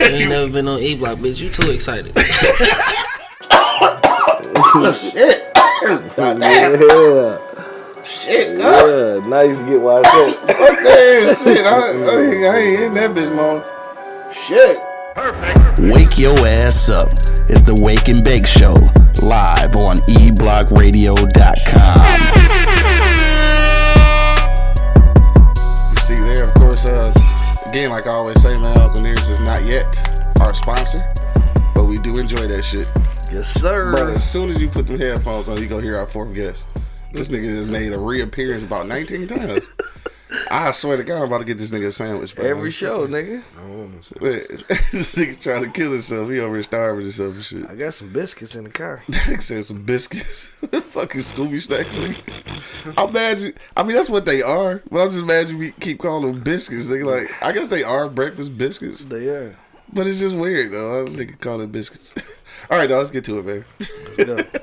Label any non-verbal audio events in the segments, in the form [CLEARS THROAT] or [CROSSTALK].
You ain't never been on E Block, bitch. You too excited. [LAUGHS] Shit. God damn. Yeah, Shit, God. yeah. Now you get why I said. Fuck that shit. I, I, I ain't in that bitch, man. Shit. Perfect. Wake your ass up. It's the Wake and Bake Show, live on E eblockradio.com. You see there, of course, uh, again, like I always say, man, Uncle Nearest is not yet our sponsor, but we do enjoy that shit. Yes, sir. Bro, as soon as you put them headphones on, you go hear our fourth guest. This nigga has made a reappearance about 19 times. [LAUGHS] I swear to God, I'm about to get this nigga a sandwich, bro. Every show, nigga. [LAUGHS] this nigga trying to kill himself. He over here starving himself and shit. I got some biscuits in the car. [LAUGHS] Nigga said some biscuits. [LAUGHS] Fucking Scooby snacks. nigga. I'm mad you. I mean, that's what they are. But I'm just mad you be- keep calling them biscuits. Nigga. Like, I guess they are breakfast biscuits. They are. But it's just weird, though. I don't think call it biscuits. All right, dog, let's get to it, man. Let's go.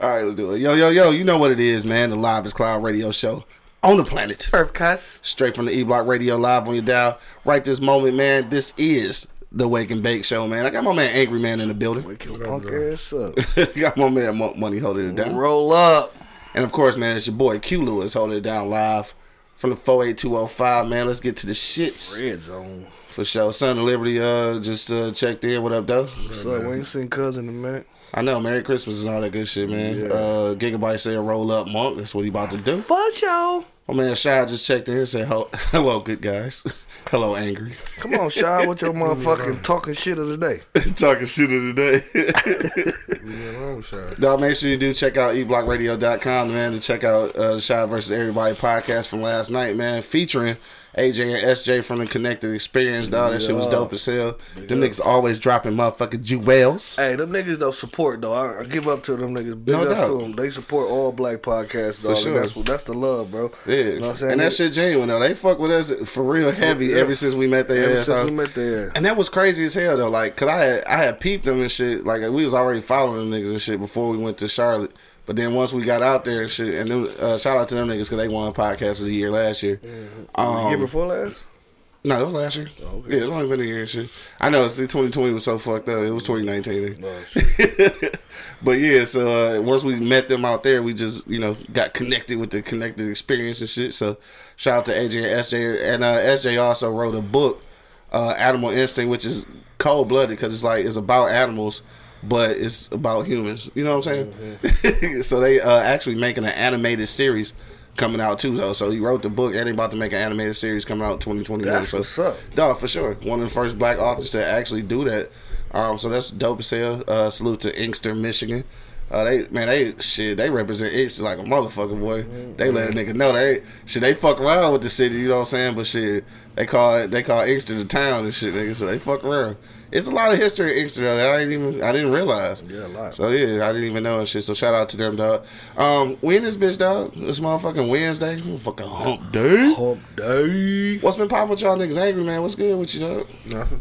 All right, let's do it. Yo, yo, yo, you know what it is, man. The Live is Cloud radio show on the planet. Perf cuss. Straight from the E Block Radio live on your dial. Right this moment, man. This is the Wake and Bake show, man. I got my man Angry Man in the building. Wake your punk ass up. [LAUGHS] got my man Mo- Money holding it down. Roll up. And of course, man, it's your boy Q Lewis holding it down live from the 48205, man. Let's get to the shits Red zone. for sure. Son of Liberty uh just uh checked in. What up, though? What's up? We ain't seen cousin in a minute. I know, Merry Christmas and all that good shit, man. Yeah. Uh Gigabyte said roll up monk. That's what he about to do. For sure. My man Shy just checked in and said hello, [LAUGHS] hello good guys. [LAUGHS] hello, angry. Come on, Shy. [LAUGHS] What your motherfucking talking shit of the day? Talking shit of the day. No, make sure you do check out eblockradio.com, man, to check out uh, the Shy versus Everybody podcast from last night, man, featuring AJ and SJ from the Connected Experience, dog. That shit was dope as hell. Them niggas always dropping motherfucking jewels. Hey, them niggas don't support though. I, I give up to them niggas. Big No doubt. them. They support all black podcasts, dog. and sure. That's that's the love, bro. Yeah, You know what I'm saying? and that shit genuine though. They fuck with us for real heavy Yeah. ever since we met their Ever ass. since out. we met there. And that was crazy as hell though. Like, cause I had I had peeped them and shit. Like we was already following them niggas and shit before we went to Charlotte. But then once we got out there and shit, and them, uh, shout out to them niggas because they won podcast of the year last year. Um, Year before last? no, it was last year. Oh, Yeah, it's only been a year and shit. I know. See, 2020 was so fucked up. It was 2019. Oh, [LAUGHS] but yeah, so uh, once we met them out there, we just you know got connected with the connected experience and shit. So shout out to AJ and SJ, and uh, SJ also wrote a book, uh, Animal Instinct, which is cold blooded because it's like it's about animals, but it's about humans. You know what I'm saying? [LAUGHS] so they uh, actually making an animated series coming out too though. So he wrote the book and they about to make an animated series coming out 2021. That's so what's up. Dog, for sure. One of the first black authors to actually do that. Um, so that's dope as hell. Uh, salute to Inkster, Michigan. Uh, they man, they shit, they represent Inkster like a motherfucker, boy. They let a nigga know they shit. They fuck around with the city, you know what I'm saying? But shit, they call it they call Inkster the town and shit, nigga. So they fuck around. It's a lot of history in Inkster though, that I didn't even I didn't realize. Yeah, a lot. So yeah, I didn't even know and shit. So shout out to them, dog. Um, we in this bitch, dog. This motherfucking Wednesday, fucking hump day. Hump day. What's been popping with y'all niggas angry, man? What's good with you, dog? Nothing.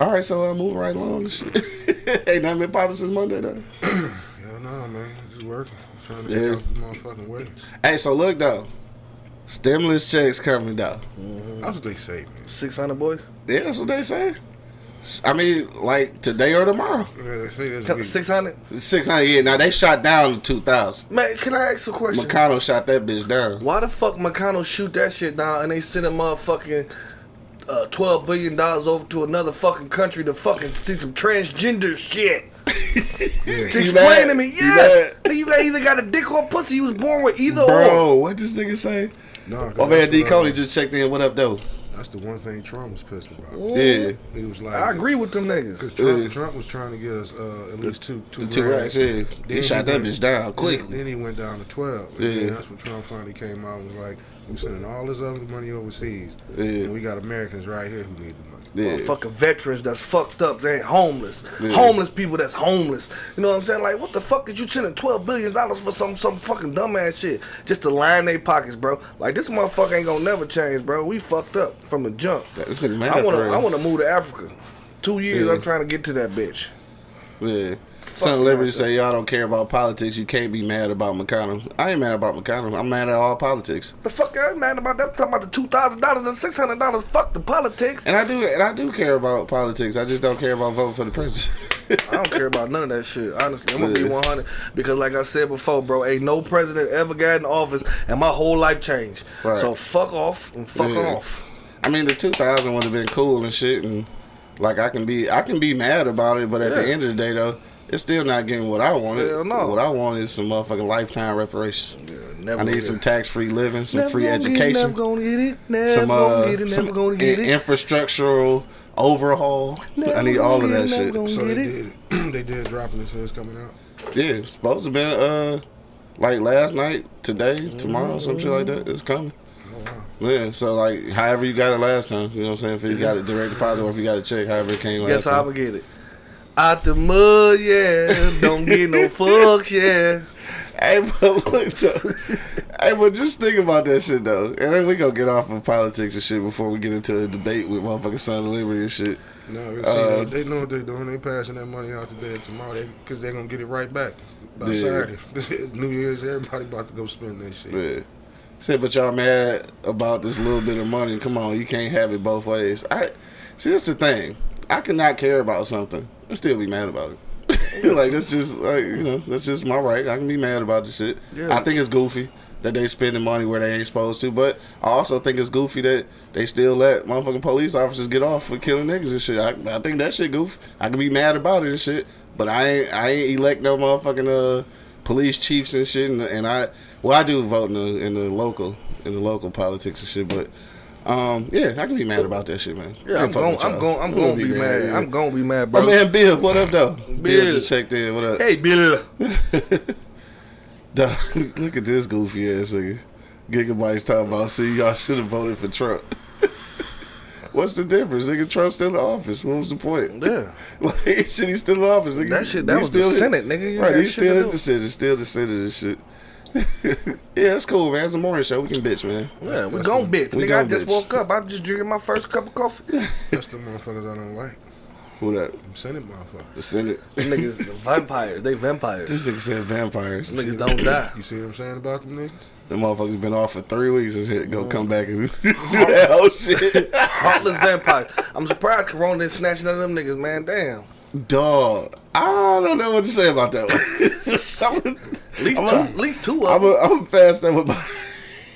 All right, so uh, moving right along. and shit. [LAUGHS] Ain't nothing been popping since Monday, though. Hell no, man. Just working. Trying to Yeah. get out this motherfucking way. Hey, so look though, stimulus checks coming though. That's what they say, man. 600 boys? Yeah, that's what they say. I mean, like today or tomorrow. Yeah, they say this week. 600? Six hundred. Yeah, now they shot down in two thousand. Man, can I ask a question? McConnell shot that bitch down. Why the fuck McConnell shoot that shit down and they send a motherfucking uh, twelve billion dollars over to another fucking country to fucking see some transgender shit? [LAUGHS] To explain mad? to me, You yes. You got either got a dick or a pussy. You was born with either or. Bro, what this nigga say? No, 'cause My man that's D Cody uh, just checked in. What up, though? That's the one thing Trump was pissed about. Yeah, He was like, I agree with them niggas. Because Trump, Yeah. Trump was trying to get us uh, at least two, two, the two racks. Yeah, he Then shot that went- bitch down quickly. then he went down to 12. And Yeah. then that's when Trump finally came out and was like, we're sending all this other money overseas. Yeah. And we got Americans right here who need the money. Yeah, Motherfucking veterans that's fucked up. They ain't homeless. Yeah. Homeless people that's homeless. You know what I'm saying? Like, what the fuck is you sending twelve billion dollars for some some fucking dumbass shit just to line their pockets, bro? Like this motherfucker ain't gonna never change, bro. We fucked up from the jump. mad I wanna. I wanna move to Africa. Two years Yeah. I'm trying to get to that bitch. Yeah. Son of Liberty say y'all don't care about politics. You can't be mad about McConnell. I ain't mad about McConnell. I'm mad at all politics. The fuck I ain't mad about that. I'm talking about the two thousand dollars and six hundred dollars. Fuck the politics. And I do, and I do care about politics. I just don't care about voting for the president. I don't care about none of that shit. Honestly, I'm gonna be 100 because, like I said before, bro, ain't no president ever got in office and my whole life changed. Right. So fuck off and fuck Yeah. off. I mean, the 2000 would have been cool and shit, and like I can be, I can be mad about it, but at the end of the day, though, it's still not getting what I wanted. Hell no. What I want is some motherfucking lifetime reparations. Never I need some tax-free living, some Never free gonna get it, education, Never gonna get it. Never some uh, gonna get it. some Never gonna get it. infrastructural overhaul. I need all of that shit. So [CLEARS THROAT] they did. they did dropping it. So it's coming out. Yeah, it's supposed to be uh like last night, today, tomorrow, some shit like that. It's coming. Oh wow. Yeah, so like however you got it last time, you know what I'm saying? If you got it direct deposit or if you got a check, however it came last Guess how time. I'm gonna get it. Out the mud, yeah. Don't get no fucks, yeah. Hey, but look though. hey, but just think about that shit though. And then we gonna get off of politics and shit before we get into a debate with motherfucking Son of Liberty and shit. No, see, Uh, they, they know what they're doing. They passing that money out today and tomorrow because they, are gonna get it right back by Yeah. Saturday. [LAUGHS] New Year's, everybody about to go spend that shit. Yeah. Said, but y'all mad about this little bit of money. Come on, you can't have it both ways. I see that's the thing. I cannot care about something and still be mad about it. [LAUGHS] like that's just like you know, that's just my right. I can be mad about the shit. Yeah. I think it's goofy that they spending money where they ain't supposed to, but I also think it's goofy that they still let motherfucking police officers get off for killing niggas and shit. I, I think that shit goofy. I can be mad about it and shit, but I ain't I ain't elect no motherfucking uh police chiefs and shit, and, and I well I do vote in the in the local in the local politics and shit, but um yeah I can be mad about that shit, man. Yeah, I'm going. with I'm going. I'm going to be mad. yeah. I'm going to be mad, My man Bill, what up though? Bill, Bill. just checked in. What up? Hey, Bill. [LAUGHS] [LAUGHS] Look at this goofy ass nigga. Gigabytes talking about, see, y'all should have voted for Trump. [LAUGHS] What's the difference? Nigga, Trump's still in office. What was the point? Yeah. Like, shit, he's still in office. Nigga. That shit- that He was the still- Senate, nigga. You right, he's still his do. decision. Still the Senate and shit. [LAUGHS] yeah, it's cool, man. It's a morning show. We can bitch, man. Yeah, we gon' bitch. We Nigga, I just bitch. woke up. I'm just drinking my first cup of coffee. [LAUGHS] That's the motherfuckers I don't like. Who that? Them Senate motherfuckers. The Senate. Them niggas [LAUGHS] vampires. They vampires. This nigga said vampires. Niggas don't die. You see what I'm saying about them niggas? The motherfuckers been off for three weeks and shit. Go oh. come back and do that whole shit. Heartless vampires. I'm surprised Corona didn't snatch none of them niggas, man. Damn. Dog, I don't know what to say about that one. [LAUGHS] At least I'm two. a- At least two I'm of them. I'm a pass that with [LAUGHS] my.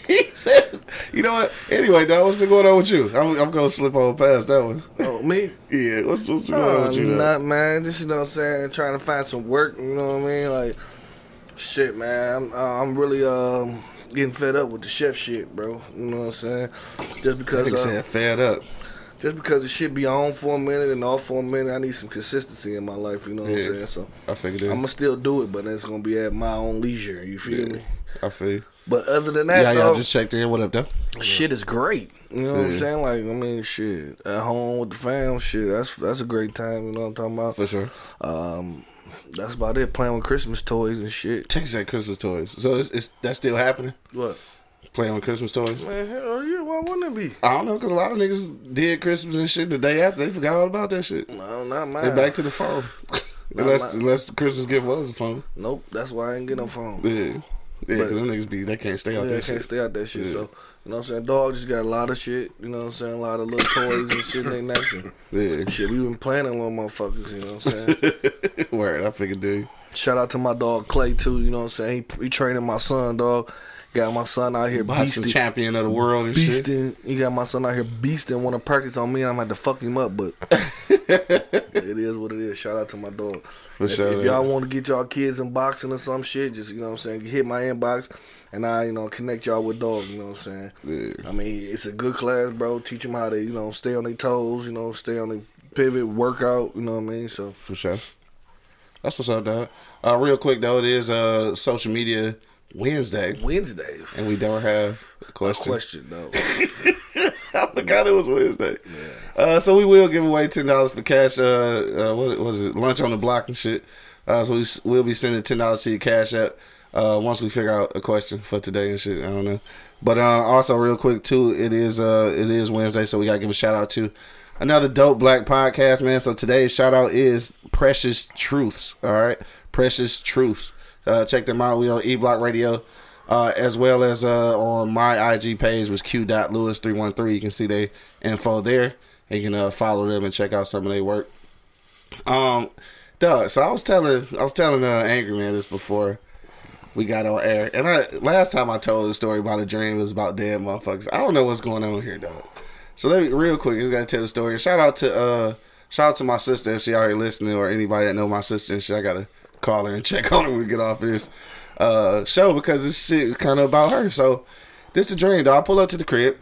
He said, "You know what? Anyway, dog, what's been going on with you? I'm, I'm gonna slip on past that one. Oh, me? [LAUGHS] Yeah, what's what's been going on Oh, with you? dog? not man. Just you know what I'm saying, trying to find some work. You know what I mean? Like, shit, man. I'm uh, I'm really um getting fed up with the chef shit, bro. You know what I'm saying? Just That because nigga uh, said fed up. Just because the shit be on for a minute and off for a minute, I need some consistency in my life. You know what Yeah. I'm saying? So I figured I'm gonna still do it, but it's gonna be at my own leisure. You feel Yeah. me? I feel. You. But other than that, Yeah, though, y'all just checked in. What up, though? shit is great. You know what I'm saying? Like, I mean, shit at home with the fam, shit. That's that's a great time. You know what I'm talking about? For sure. Um, that's about it. Playing with Christmas toys and shit. Texas had Christmas toys. So it's, it's that's still happening. What? Playing with Christmas toys. Man, hell yeah. Why wouldn't it be? I don't know, cause a lot of niggas did Christmas and shit the day after. They forgot all about that shit. No, not mine. They back to the phone. [LAUGHS] unless my- unless the Christmas gift was a phone. Nope. That's why I ain't get no phone. Yeah. Yeah, because them niggas be they can't stay out Yeah, there. I can't stay out that shit. Yeah. So, you know what I'm saying? Dog just got a lot of shit. You know what I'm saying? A lot of little toys and shit. They nice and Yeah. shit. We been playing them little motherfuckers. You know what I'm saying? [LAUGHS] Word, I figured, dude. Shout out to my dog Clay too. You know what I'm saying? He, he training my son, dog. Got my son out here Boxing beasting. champion of the world and shit. beasting. He got my son out here beasting. Want to practice on me? I'm gonna fuck him up, but [LAUGHS] it is what it is. Shout out to my dog. For if, sure, If y'all want to get y'all kids in boxing or some shit, just you know what I'm saying, hit my inbox, and I you know connect y'all with dog. You know what I'm saying? Yeah. I mean, it's a good class, bro. Teach them how to you know stay on their toes. You know, stay on their pivot, workout. You know what I mean? So For sure. That's what's up, dog. Uh, real quick though, it is uh social media Wednesday, Wednesday. and we don't have a question. Question though. [LAUGHS] I forgot it was Wednesday. Uh, so we will give away ten dollars for cash. Uh, uh, what was it? Lunch on the block and shit. Uh, so we we'll be sending ten dollars to your cash app. Uh, once we figure out a question for today and shit. I don't know. But uh, also real quick too, it is uh it is Wednesday, so we gotta give a shout out to another dope black podcast, man. So today's shout out is Precious Truths. All right, Precious Truths. Uh, check them out. We on E Block Radio, uh, as well as uh, on my IG page was Q Lewis three one three. You can see their info there, and you can uh, follow them and check out some of their work. Um, dog. So I was telling, I was telling uh, Angry Man this before we got on air, and I last time I told the story about a dream was about dead motherfuckers. I don't know what's going on here, dog. So let me real quick, just gotta tell the story. Shout out to uh, shout out to my sister if she already listening, or anybody that know my sister and shit. I gotta call her and check on her when we get off this uh show because this shit kind of about her. So this is a dream, dog. I pull up to the crib.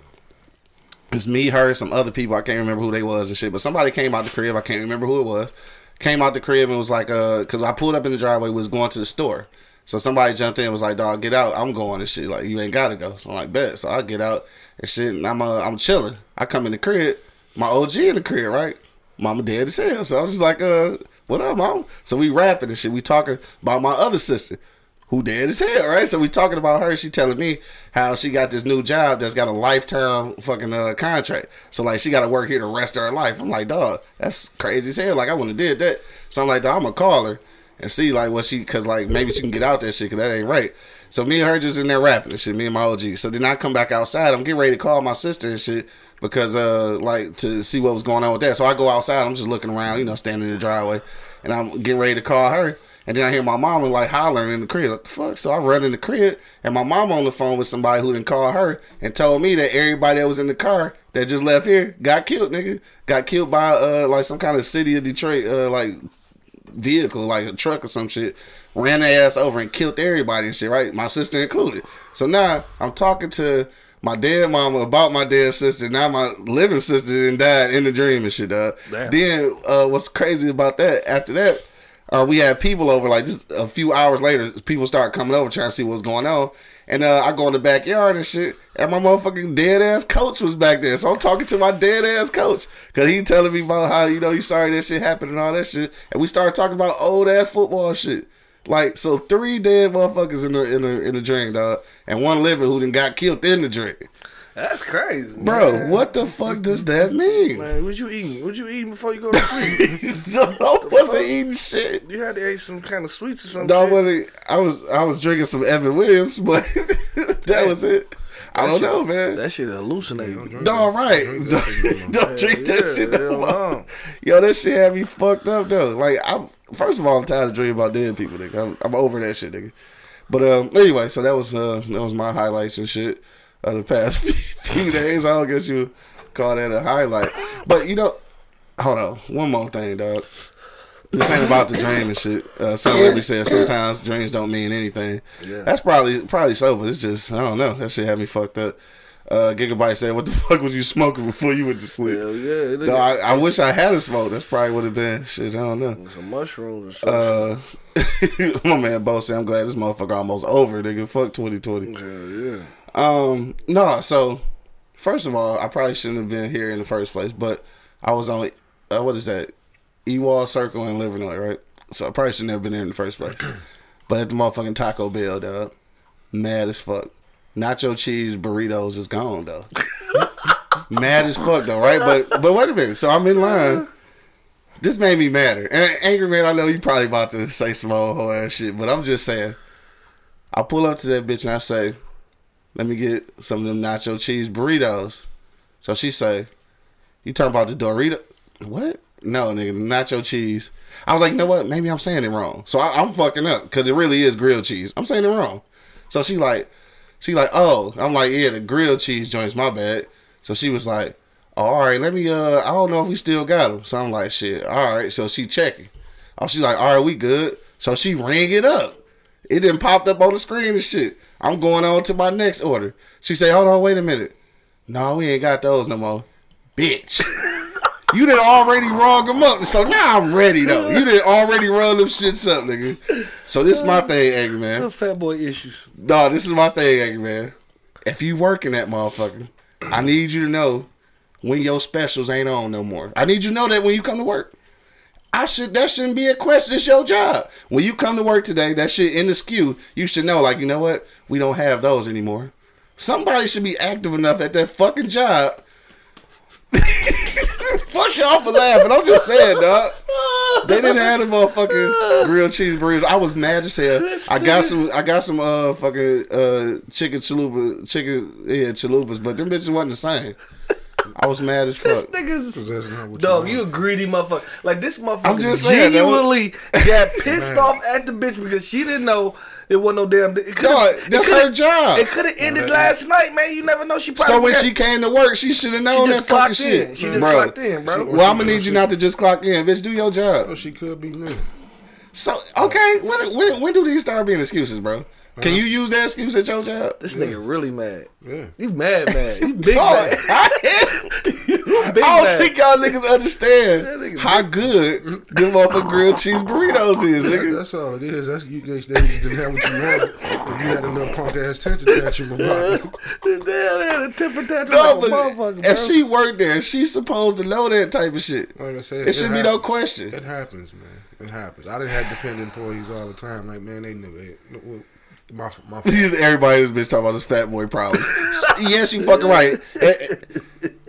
It's me, her, some other people. I can't remember who they was and shit. But somebody came out the crib. I can't remember who it was. Came out the crib and was like, uh, because I pulled up in the driveway, was going to the store. So somebody jumped in and was like, dog, get out. I'm going and shit. Like, you ain't got to go. So I'm like, bet. So I get out and shit. And I'm, uh, I'm chilling. I come in the crib. My OG in the crib, right? Mama dead as hell. So I was just like, uh, what up, mom? So we rapping and shit. We talking about my other sister who dead as hell, right? So we talking about her. She telling me how she got this new job that's got a lifetime fucking uh, contract. So like she got to work here the rest of her life. I'm like, dog, that's crazy as hell. Like I wouldn't have did that. So I'm like, dog, I'm gonna call her and see like what she, cause like maybe she can get out that shit, cause that ain't right. So me and her just in there rapping and shit. Me and my OG. So then I come back outside. I'm getting ready to call my sister and shit because uh like to see what was going on with that. So I go outside. I'm just looking around, you know, standing in the driveway, and I'm getting ready to call her. And then I hear my mama like hollering in the crib. What the fuck? So I run in the crib and my mom on the phone with somebody who didn't call her and told me that everybody that was in the car that just left here got killed, nigga. Got killed by uh like some kind of city of Detroit uh like vehicle, like a truck or some shit, ran their ass over and killed everybody and shit, right? My sister included. So now I'm talking to my dead mama about my dead sister. Now my living sister and died in the dream and shit, dog. Then uh, what's crazy about that? After that, uh, we had people over like just a few hours later. People start coming over trying to see what's going on. And uh, I go in the backyard and shit, and my motherfucking dead ass coach was back there. So I'm talking to my dead ass coach because he telling me about how you know he's sorry that shit happened and all that shit. And we started talking about old ass football shit. Like so, three dead motherfuckers in the in the in the drain, dog, and one living who then got killed in the drain. That's crazy, Bro, man. what the fuck does that mean? Man, what you eating? What you eating before you go to sleep? [LAUGHS] no, I wasn't eating shit. you had to eat some kind of sweets or something. No, I wasn't- I was I was drinking some Evan Williams, but [LAUGHS] that was it. I don't know, man. That shit hallucinating. Don't drink No, that- right. Don't, that shit no more. [LAUGHS] don't drink that yeah, shit no more. Yo, that shit had me fucked up though. Like, I'm first of all, I'm tired of dreaming about dead people, nigga. I'm, I'm over that shit, nigga. But um, anyway, so that was uh, that was my highlights and shit of the past [LAUGHS] few, few days. I don't guess you call that a highlight. But you know, hold on, one more thing, dog. This ain't about the dream and shit. Uh, some lady said sometimes dreams don't mean anything. Yeah. That's probably probably so, but it's just I don't know. That shit had me fucked up. Uh, Gigabyte said, "What the [LAUGHS] fuck was you smoking before you went to sleep?" Hell yeah. No, I, I wish I had a smoke. That's probably would have been shit. I don't know. Some mushrooms or something. Uh, [LAUGHS] my man Bo said, "I'm glad this motherfucker almost over, nigga. Fuck 2020." Hell yeah. Um, no. So, first of all, I probably shouldn't have been here in the first place, but I was on uh, what is that? Ewall Circle in Livernois, right? So I probably should never have been there in the first place. [CLEARS THROAT] but at the motherfucking Taco Bell, dog, mad as fuck. Nacho cheese burritos is gone though. mad as fuck though, right? But but wait a minute. So I'm in line. This made me madder. And angry man, I know you probably about to say small whole ass shit, but I'm just saying. I pull up to that bitch and I say, "Let me get some of them nacho cheese burritos." So she say, "You talking about the Dorito? What? No, nigga, nacho cheese." I was like, "You know what? Maybe I'm saying it wrong." So I, I'm fucking up because it really is grilled cheese. I'm saying it wrong. So she like, she like, "Oh," I'm like, "Yeah, the grilled cheese joints, my bad." So she was like, oh, "All right, let me. Uh, I don't know if we still got them." So I'm like, "Shit, all right." So she checking. Oh, she's like, "All right, we good." So she rang it up. It didn't popped up on the screen and shit. I'm going on to my next order. She say, "Hold on, wait a minute. No, we ain't got those no more, bitch." [LAUGHS] You done already rung them up, so now I'm ready though. You done already run them shits up, nigga. So this is my uh, thing, angry man. Fat boy issues. No, this is my thing, angry man. If you working that motherfucker, I need you to know when your specials ain't on no more. I need you to know that when you come to work. I should that shouldn't be a question. It's your job. When you come to work today, that shit in the SKU, you should know, like, you know what? We don't have those anymore. Somebody should be active enough at that fucking job. [LAUGHS] Fuck y'all for laughing. I'm just saying, dog. they didn't have the motherfucking [LAUGHS] grilled cheese burritos. I was mad as hell. I got some. I got some uh fucking uh chicken chalupa, chicken yeah chalupas, but them bitches wasn't the same. I was mad as [LAUGHS] This fuck. nigga's That's not what Dog, you you a greedy motherfucker. Like this motherfucker I'm just saying, was- genuinely [LAUGHS] got pissed off at the bitch because she didn't know it wasn't no damn. It coulda- Dog, it that's her job. It could have ended that- last night, man. You never know. She probably So when forgot. she came to work, she should have known that just fucking clocked shit. in. She just bro. clocked in, bro. Well, I'm gonna need you not to just clock in, bitch. Do your Oh, job. she could be new. So okay, when when when do these start being excuses, bro? Can you use that excuse at your job? this nigga really mad. Yeah. You mad, mad. You [LAUGHS] big Dog, mad. [LAUGHS] I, [LAUGHS] big I don't mad. think y'all niggas understand nigga how good them motherfucking grilled cheese burritos is, That, nigga. that's all it is. That's you. They, they just didn't have what you wanted. If you had a little punk ass tension tantrum about it. Damn, they had a temper tantrum No, like but motherfucker, bro. if she worked there, she's supposed to know that type of shit. Like I said, It should be no question. It happens, man. It happens. I didn't have dependent employees all the time. Like man, they knew it. My, my, [LAUGHS] everybody in this bitch talking about this fat boy problems. yes, you fucking right. Eh,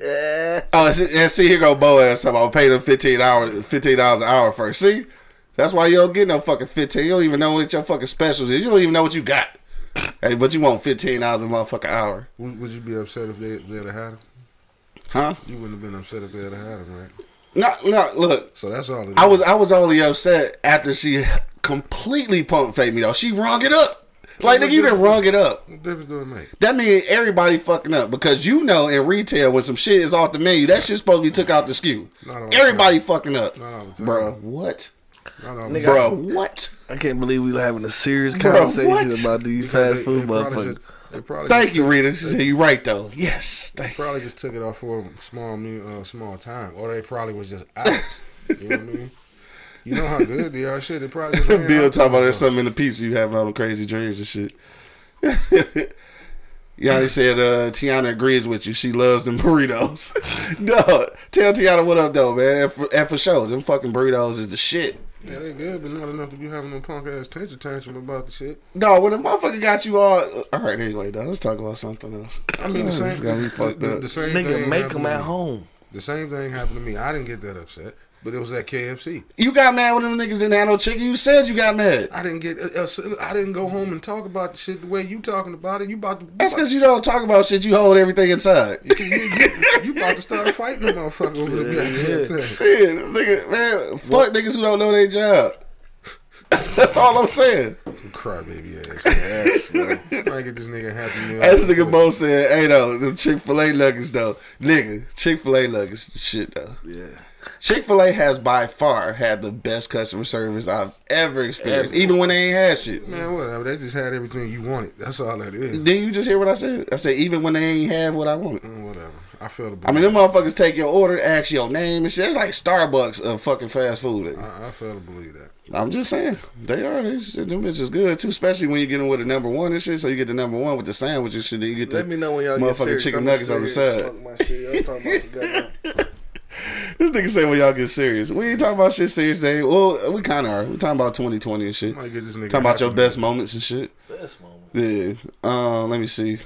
eh. [LAUGHS] Oh, and see- and see here go Boaz talking about pay them fifteen hours, fifteen dollars an hour first. See, that's why you don't get no fucking fifteen. You don't even know what your fucking specials is. You don't even know what you got. Hey, but you want fifteen dollars a motherfucking hour, would, you be upset if they they'd have had him? huh? You wouldn't have been upset if they had had him, right? No, no. Look, So that's all. It I was I was only upset after she completely pump faked me though. She rung it up. Like nigga, you done rung it up. What difference do it make? That means everybody fucking up because you know in retail when some shit is off the menu, that shit supposed to be took out the SKU. Not all the Everybody fucking up, Not all the time. bro. What, Nigga, bro? What? I can't believe we were having a serious Bro, conversation what? about these Because fast food probably motherfuckers. just- they probably Thank just you, took- Rita. She said you right though. Yes, thank you. Probably just took it off for a small, mu- uh, small time, or they probably was just out. you know what I mean? [LAUGHS] You know how good they are. Shit, they probably just [LAUGHS] ran Bill talking about of there's something in the pizza you having all them crazy dreams and shit. [LAUGHS] Yanni said uh, Tiana agrees with you. She loves them [LAUGHS] burritos. Dog, tell Tiana what up though, man. And for, and for sure, them fucking burritos is the shit. Yeah, they good, but not enough to be having no punk ass tension tantrum about the shit. No, when a motherfucker got you all. All right, anyway, dog, let's talk about something else. I mean, the same. this got me fucked the, up. the same Nigga, make them at home. The same thing happened to me. I didn't get that upset, but it was at KFC. You got mad when them niggas didn't have no chicken. You said you got mad. I didn't get. Uh, uh, I didn't go home and talk about the shit the way you talking about it. You about to. That's because you don't talk about shit. You hold everything inside. you, you, you, you about to start fighting the motherfucker over the goddamn thing. Shit, nigga, man, fuck niggas who don't know their job. [LAUGHS] That's all I'm saying. Crybaby ass. ass bro. I get this nigga happy meal. As nigga Bo said, hey though, them Chick Fil A nuggets though, nigga, Chick Fil A nuggets, shit though. Yeah. Chick Fil A has by far had the best customer service I've ever experienced, even when they ain't had shit. Man, whatever. They just had everything you wanted. That's all that is. Didn't you just hear what I said? I said even when they ain't have what I wanted. Mm, Whatever. I feel the I mean, them motherfuckers take your order, ask your name and shit. It's like Starbucks of fucking fast food. I, I fail to believe that. I'm just saying, they are. They shit, them bitches good too, especially when you get in with a number one and shit. So you get the number one with the sandwich and shit. Then you get the Let me know when y'all get motherfucking chicken nuggets on the side. [LAUGHS] This nigga say when y'all get serious. We ain't talking about shit serious today. Well, we kind of are. We talking about 2020 and shit. Might get this nigga Talking about your best meal. moments and shit. Best moment. Yeah. Um. Let me see.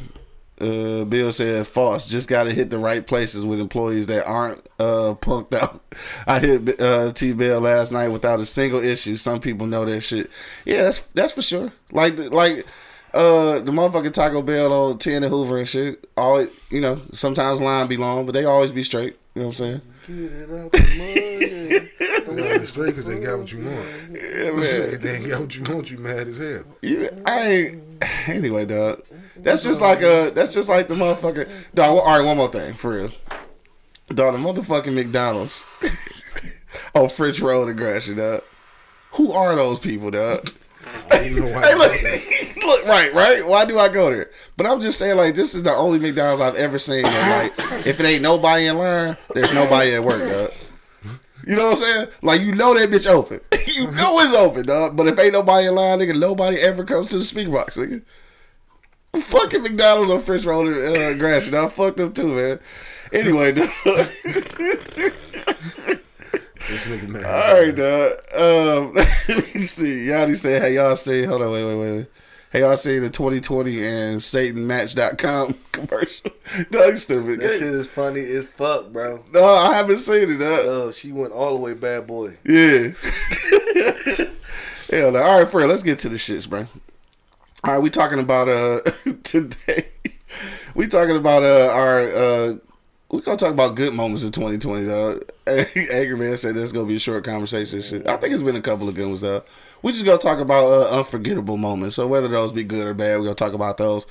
Uh, Bill said false. Just got to hit the right places with employees that aren't uh punked out. [LAUGHS] I hit uh T Bell last night without a single issue. Some people know that shit. Yeah, that's that's for sure. Like like uh the motherfucking Taco Bell on Ten and Hoover and shit. Always you know sometimes line be long, but they always be straight. You know what I'm saying? Get it out the [LAUGHS] mud. They got it straight because they got what you want. Yeah, [LAUGHS] man. They ain't got what you want, you mad as hell. You, I ain't. [SIGHS] Anyway, dog. That's just like a. That's just like the motherfucker. Dog. All right, one more thing for real. Dog, the motherfucking McDonald's [LAUGHS] on French Road in Gratiot, dog. Who are those people, dog? I don't know why. Hey, look, like that. Look, right, right. Why do I go there? But I'm just saying, like, this is the only McDonald's I've ever seen. That, like, if it ain't nobody in line, there's nobody at work, dog. You know what I'm saying? Like, you know that bitch open. [LAUGHS] you know it's open, dog. But if ain't nobody in line, nigga, nobody ever comes to the speaker box, nigga. Fucking McDonald's on French Road in uh, Gratiot, dog. Fuck them too, man. Anyway, dog. This nigga mad. All right, dog. Um, [LAUGHS] let me see. Yanni said, "Hey, y'all say, hold on, wait, wait, wait, wait. Hey, y'all seen the 2020 and SatanMatch.com [LAUGHS] commercial? [LAUGHS] You stupid. That shit is funny as fuck, bro. No, I haven't seen it. Dog. Oh, she went all the way bad boy. Yeah. [LAUGHS] Hell no. All right, friend. let's get to the shits, bro. All right, we talking about uh today. We talking about uh our uh we gonna talk about good moments in 2020, though. [LAUGHS] Angry Man said there's gonna be a short conversation. Shit, I think it's been a couple of good ones, though. We just gonna talk about uh, unforgettable moments. So whether those be good or bad, we gonna talk about those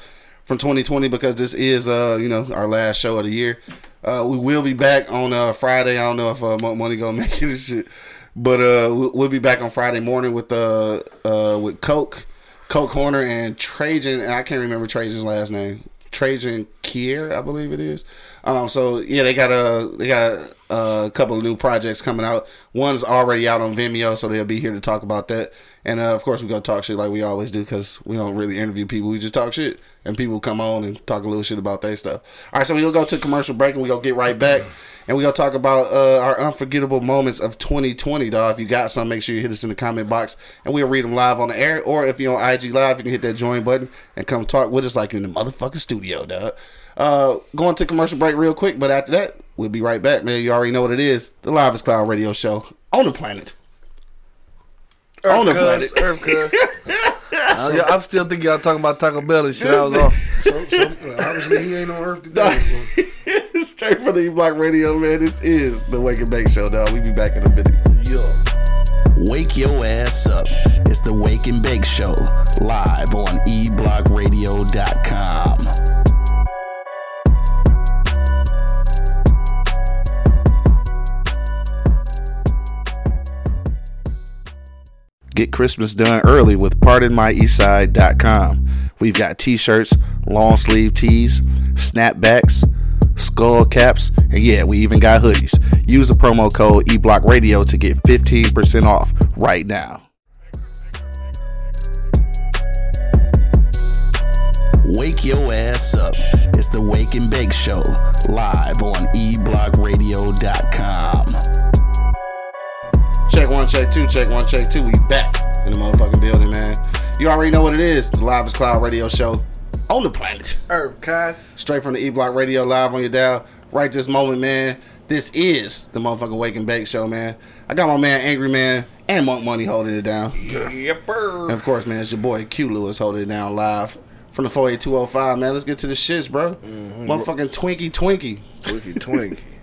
from 2020 because this is uh you know our last show of the year. Uh, we will be back on uh Friday. I don't know if uh, Money gonna [LAUGHS] make it and shit, but uh we- we'll be back on Friday morning with uh uh with Coke, Coke Horner and Trajan, and I can't remember Trajan's last name. Trajan Kier, I believe it is. Um, so yeah, they got a they got a, a couple of new projects coming out. One's already out on Vimeo, so they'll be here to talk about that. And uh, of course, we gonna talk shit like we always do because we don't really interview people. We just talk shit, and people come on and talk a little shit about their stuff. All right, so we gonna go to commercial break, and we gonna get right back. And we gonna talk about uh, our unforgettable moments of 2020, dog. If you got some, make sure you hit us in the comment box, and we'll read them live on the air. Or if you're on IG Live, you can hit that join button and come talk with us like in the motherfucking studio, dog. Uh, going to commercial break real quick, but after that, we'll be right back, man. You already know what it is. The Live is Cloud Radio Show on the planet. on the planet. cuz, Earth, cuz. [LAUGHS] I'm, I'm still thinking y'all talking about Taco Bell and shit. I was [LAUGHS] off. So, so, obviously, he ain't on Earth today. so- [LAUGHS] Straight from the E Block Radio, man. This is the Wake and Bake Show, dog. We be back in a minute. Yo. Wake your ass up. It's the Wake and Bake Show, live on E eblockradio.com. Get Christmas done early with PardonMyEastside.com. We've got t-shirts, long sleeve tees, snapbacks, skull caps, and yeah, we even got hoodies. Use the promo code eBlockRadio to get 15% off right now. Wake your ass up. It's the Wake and Bake Show, live on eblockradio.com. Check one, check two, check one, check two. We back in the motherfucking building, man. You already know what it is. The Live is Cloud Radio Show on the planet. Earth, cuz. Straight from the E Block Radio live on your dial. Right this moment, man. This is the motherfucking Wake and Bake Show, man. I got my man Angry Man and Monk Money holding it down. Yepper. And of course, man, it's your boy Q Lewis holding it down live from the 48205, man. Let's get to the shits, bro. Mm-hmm. Motherfucking Twinkie Twinkie. Twinkie Twinkie. [LAUGHS]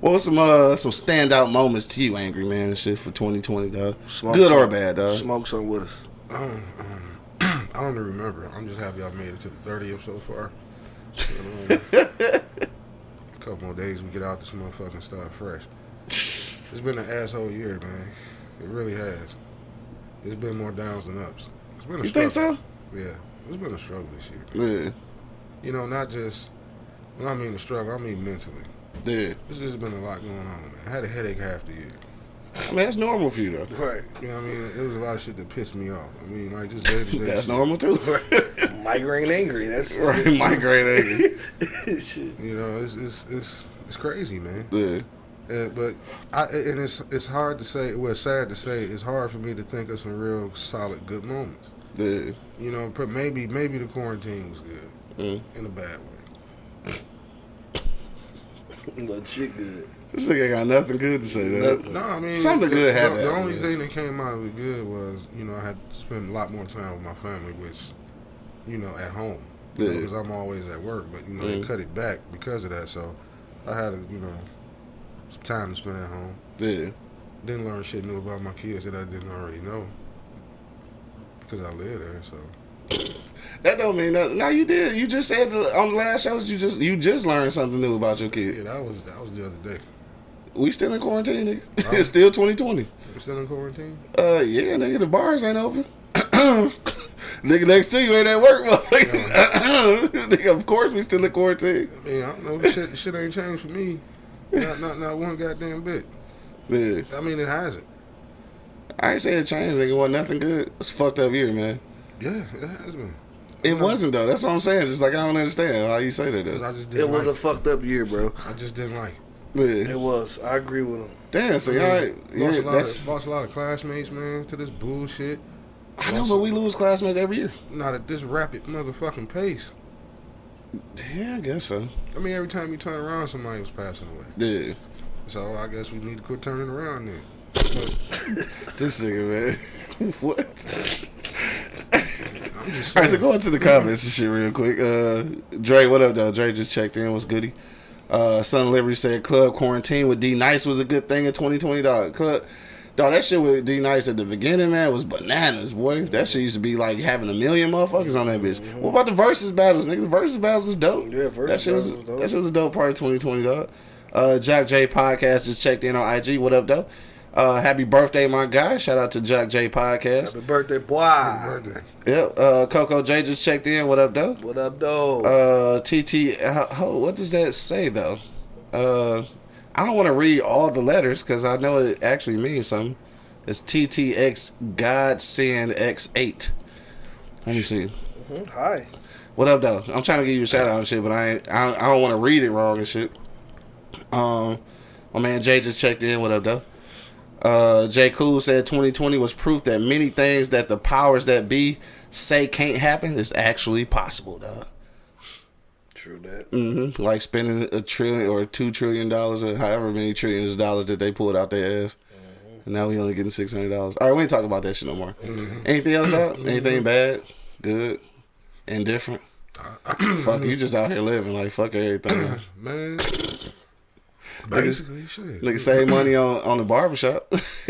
What was some uh some standout moments to you, Angry Man, and shit for 2020, dog? Smoke Good or bad, dog? Smoke some with us. Um, [CLEARS THROAT] um, I don't even remember. I'm just happy I made it to the 30th so far. A [LAUGHS] couple more days, we get out this motherfucker and start fresh. It's been an asshole year, man. It really has. It's been more downs than ups. It's been a You think so? Yeah, it's been a struggle this year. Yeah, You know, not just when I mean the struggle, I mean mentally. Yeah. There's just been a lot going on. Man. I had a headache half the year. I mean, that's normal for you, though. Right. You know what I mean? It was a lot of shit that pissed me off. I mean, like just day to day. That's shit. normal too. [LAUGHS] [LAUGHS] Migraine angry. That's right, migraine angry. [LAUGHS] shit. You know, it's it's it's it's crazy, man. Yeah, Uh, but I and it's it's hard to say. Well, it's sad to say. It's hard for me to think of some real solid good moments. yeah. You know, but maybe maybe the quarantine was good Mm. in a bad way. [LAUGHS] But shit good. This nigga got nothing good to say. Nothing. No, I mean Something good the, to the only yeah. thing that came out of it good was you know I had to spend a lot more time with my family, which you know at home Yeah. because I'm always at work. But you know Mhm. they cut it back because of that, so I had you know some time to spend at home. Yeah, Didn't learn shit new about my kids that I didn't already know because I live there. So that don't mean nothing. Now you did. You just said on the last shows you just you just learned something new about your kid. yeah, that was that was the other day. We still in quarantine, nigga. [LAUGHS] It's still 2020. I'm still in quarantine. Uh, yeah, nigga, the bars ain't open. [COUGHS] nigga next to you ain't at work, [LAUGHS] nigga, of course we still in quarantine. I mean, I don't know. Shit, shit ain't changed for me. Not, not, not one goddamn bit. Yeah, I mean, it hasn't. I ain't say it changed, nigga. Wasn't nothing good. It's a fucked up year, man. Yeah, it has been. It wasn't though. That's what I'm saying. Just like I don't understand how you say that. Though. I just It didn't was a fucked up year, bro. I just didn't like it. Yeah. It was. I agree with him. Damn. So I y'all, mean, yeah, lost, a lot that's of, lost a lot of classmates, man, to this bullshit. I know, but we lose classmates every year. Not at this rapid motherfucking pace. Yeah, I guess so. I mean, every time you turn around, somebody was passing away. Yeah. So I guess we need to quit turning around then. [LAUGHS] This nigga, man. [LAUGHS] what? [LAUGHS] I'm just All right, so saying. go into the comments and shit real quick. Uh, Dre, what up, though? Dre just checked in. What's goody? Uh, Son Liberty said Club Quarantine with D Nice was a good thing in 2020, dog. Club, dog, that shit with D Nice at the beginning, man, was bananas, boy. That shit used to be like having a million motherfuckers on that bitch. What about the versus battles, nigga? The versus battles was dope. Yeah, versus that shit was, was dope. that shit was a dope part of 2020, dog. Uh, Jack J Podcast just checked in on IG. What up, though? Uh, happy birthday, my guy. Shout out to Jack J Podcast. Happy birthday, boy. Happy Birthday. Yep. Uh, Coco J just checked in. What up, though? What up, though? Uh, TT, how, how, what does that say though? Uh, I don't want to read all the letters because I know it actually means something. It's TTX Godsend X8. Let me see. Mhm. Hi. What up though? I'm trying to give you a shout out and shit, but I ain't, I, I don't want to read it wrong and shit. Um, my man Jay just checked in. What up though? Uh, J Cool said 2020 was proof that many things that the powers that be say can't happen is actually possible, dog. True that. hmm Like spending a trillion or two trillion dollars or however many trillions of dollars that they pulled out their ass. And now we only getting six hundred dollars. All right, we ain't talking about that shit no more. Anything else, dog? Anything bad? Good? Indifferent? [CLEARS THROAT] fuck, you just out here living like fuck everything. Man. Basically, shit. Nigga save money on on the barbershop. [LAUGHS]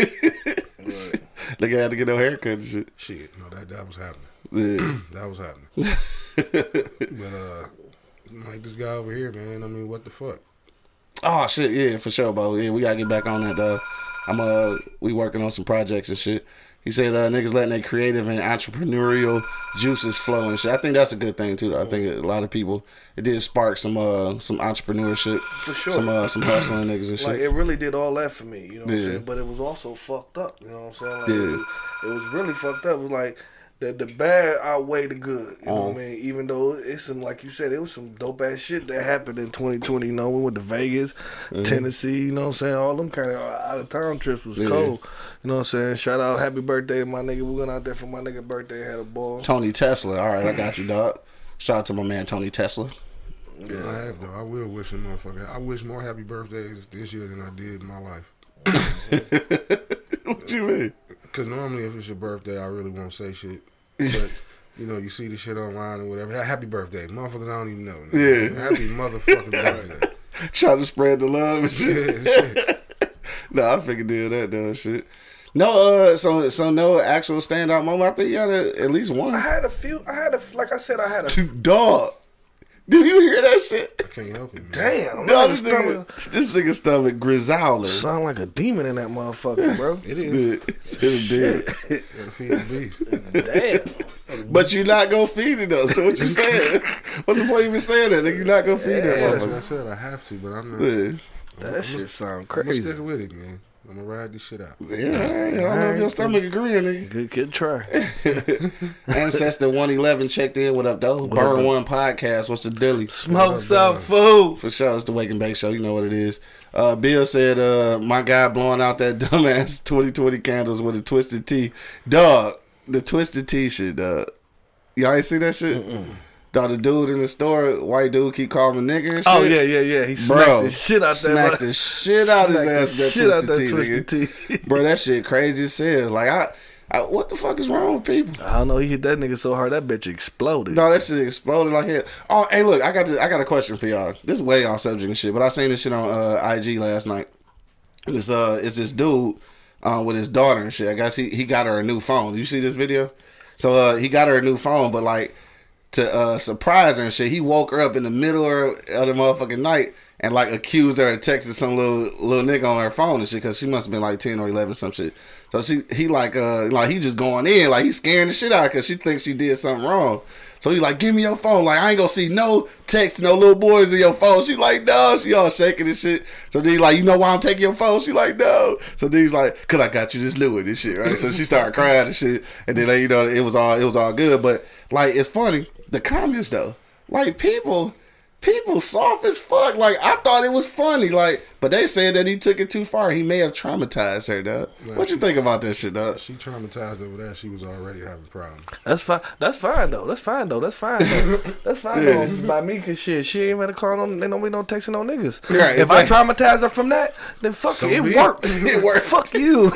Nigga had to get no haircut and shit. Shit, no, that that was happening. Yeah. [CLEARS THROAT] That was happening. [LAUGHS] but uh, like this guy over here, man. I mean, what the fuck? Oh shit, yeah, for sure, bro. Yeah, we gotta get back on that. Uh, I'm uh, we working on some projects and shit. He said uh, niggas letting their creative and entrepreneurial juices flow and shit. I think that's a good thing too. Though. I think a lot of people it did spark some uh some entrepreneurship, For sure. some uh some hustling niggas and shit. Like it really did all that for me, you know what Yeah. I'm saying? But it was also fucked up, you know what I'm saying? Like, Yeah. it, it was really fucked up. It was like the the bad outweigh the good. You know Uh-huh. what I mean? Even though it's some like you said, it was some dope ass shit that happened in 2020. You know, we went to Vegas, Tennessee. You know what I'm saying? All them kind of out of town trips was Mm-hmm. Yeah. cold. You know what I'm saying? Shout out, happy birthday, my nigga. We went out there for my nigga birthday, had a ball. Tony Tesla. All right, I got you, dog. Shout out to my man Tony Tesla. Yeah, I have though. I will wish a motherfucker. I wish more happy birthdays this year than I did in my life. [LAUGHS] what you mean? Because normally, if it's your birthday, I really won't say shit. [LAUGHS] But you know, you see the shit online or whatever. Happy birthday, motherfuckers! I don't even know. Yeah. Happy motherfucking [LAUGHS] birthday. Trying to spread the love and shit. Yeah, [LAUGHS] shit. no, I figured did that though. Shit. No, uh, so so no actual standout moment. I think you had a, at least one. I had a few. I had a like I said. I had a Dog, do you hear that shit? Can't help it, man. damn. Dog, man, this stomach- nigga, this nigga stomach grizzly. Sound like a demon in that motherfucker, bro. [LAUGHS] It is. It did. Gotta feed the beast. Damn. But you're not gonna feed it though. So what you saying? What's the point of even saying that? Nigga, you're not gonna feed that Yeah, that's what motherfucker. I said. I have to, but I'm not. Yeah. That shit sound I'm gonna crazy. stick with it, man. I'm gonna ride this shit out. Yeah, all right. I don't know if your stomach agreeing, nigga. Good, good try. [LAUGHS] Ancestor one eleven checked in. What up, though? Burn One podcast. What's the dilly? Smoke some food. For sure, it's the Wake and Bake Show. You know what it is. Uh, Bill said, uh, "My guy blowing out that [LAUGHS] dumbass 2020 candles with a Twisted Tea, dog. The Twisted Tea shit, dog. Y'all ain't see that shit? Dog, the dude in the store, white dude, keep calling nigga and shit. Oh yeah, yeah, yeah. He smacked Bro, the shit out that. smacked the shit out his ass with that shit out twisted that twisted. T. Bro, that shit crazy as hell. Like I, I, what the fuck is wrong with people? I don't know. He hit that nigga so hard that bitch exploded. No, that shit exploded like hell. Oh, hey, look, I got this, I got a question for y'all. This is way off subject and shit, but I seen this shit on uh, IG last night. This uh, it's this dude uh, with his daughter and shit. I guess he he got her a new phone. You see this video? So uh, he got her a new phone, but like to uh, surprise her and shit, he woke her up in the middle of the motherfucking night and like accused her of texting some little little nigga on her phone and shit because she must have been like ten or eleven some shit. So she he like uh like he just going in like he's scaring the shit out because she thinks she did something wrong. So he like, give me your phone. Like I ain't gonna see no text, no little boys in your phone. She like, no. She all shaking and shit. So then he like, you know why I'm taking your phone? She like, no. So then he's like, cause I got you this Louis and shit, right? So she started crying and shit. And then you know, it was all it was all good. But like, it's funny the comments though. Like people people soft as fuck. Like I thought it was funny. Like, but they said that he took it too far. He may have traumatized her, dog. What you think about that shit, dog? She traumatized over that. She was already having problems. That's fine. That's fine though. That's fine though. That's fine though. [LAUGHS] That's fine though. By me, cause shit, she ain't better call on. They don't be no texting no niggas. [LAUGHS] Right, if it's I like- traumatize her from that, then fuck So it. It worked. It worked. [LAUGHS] Fuck you.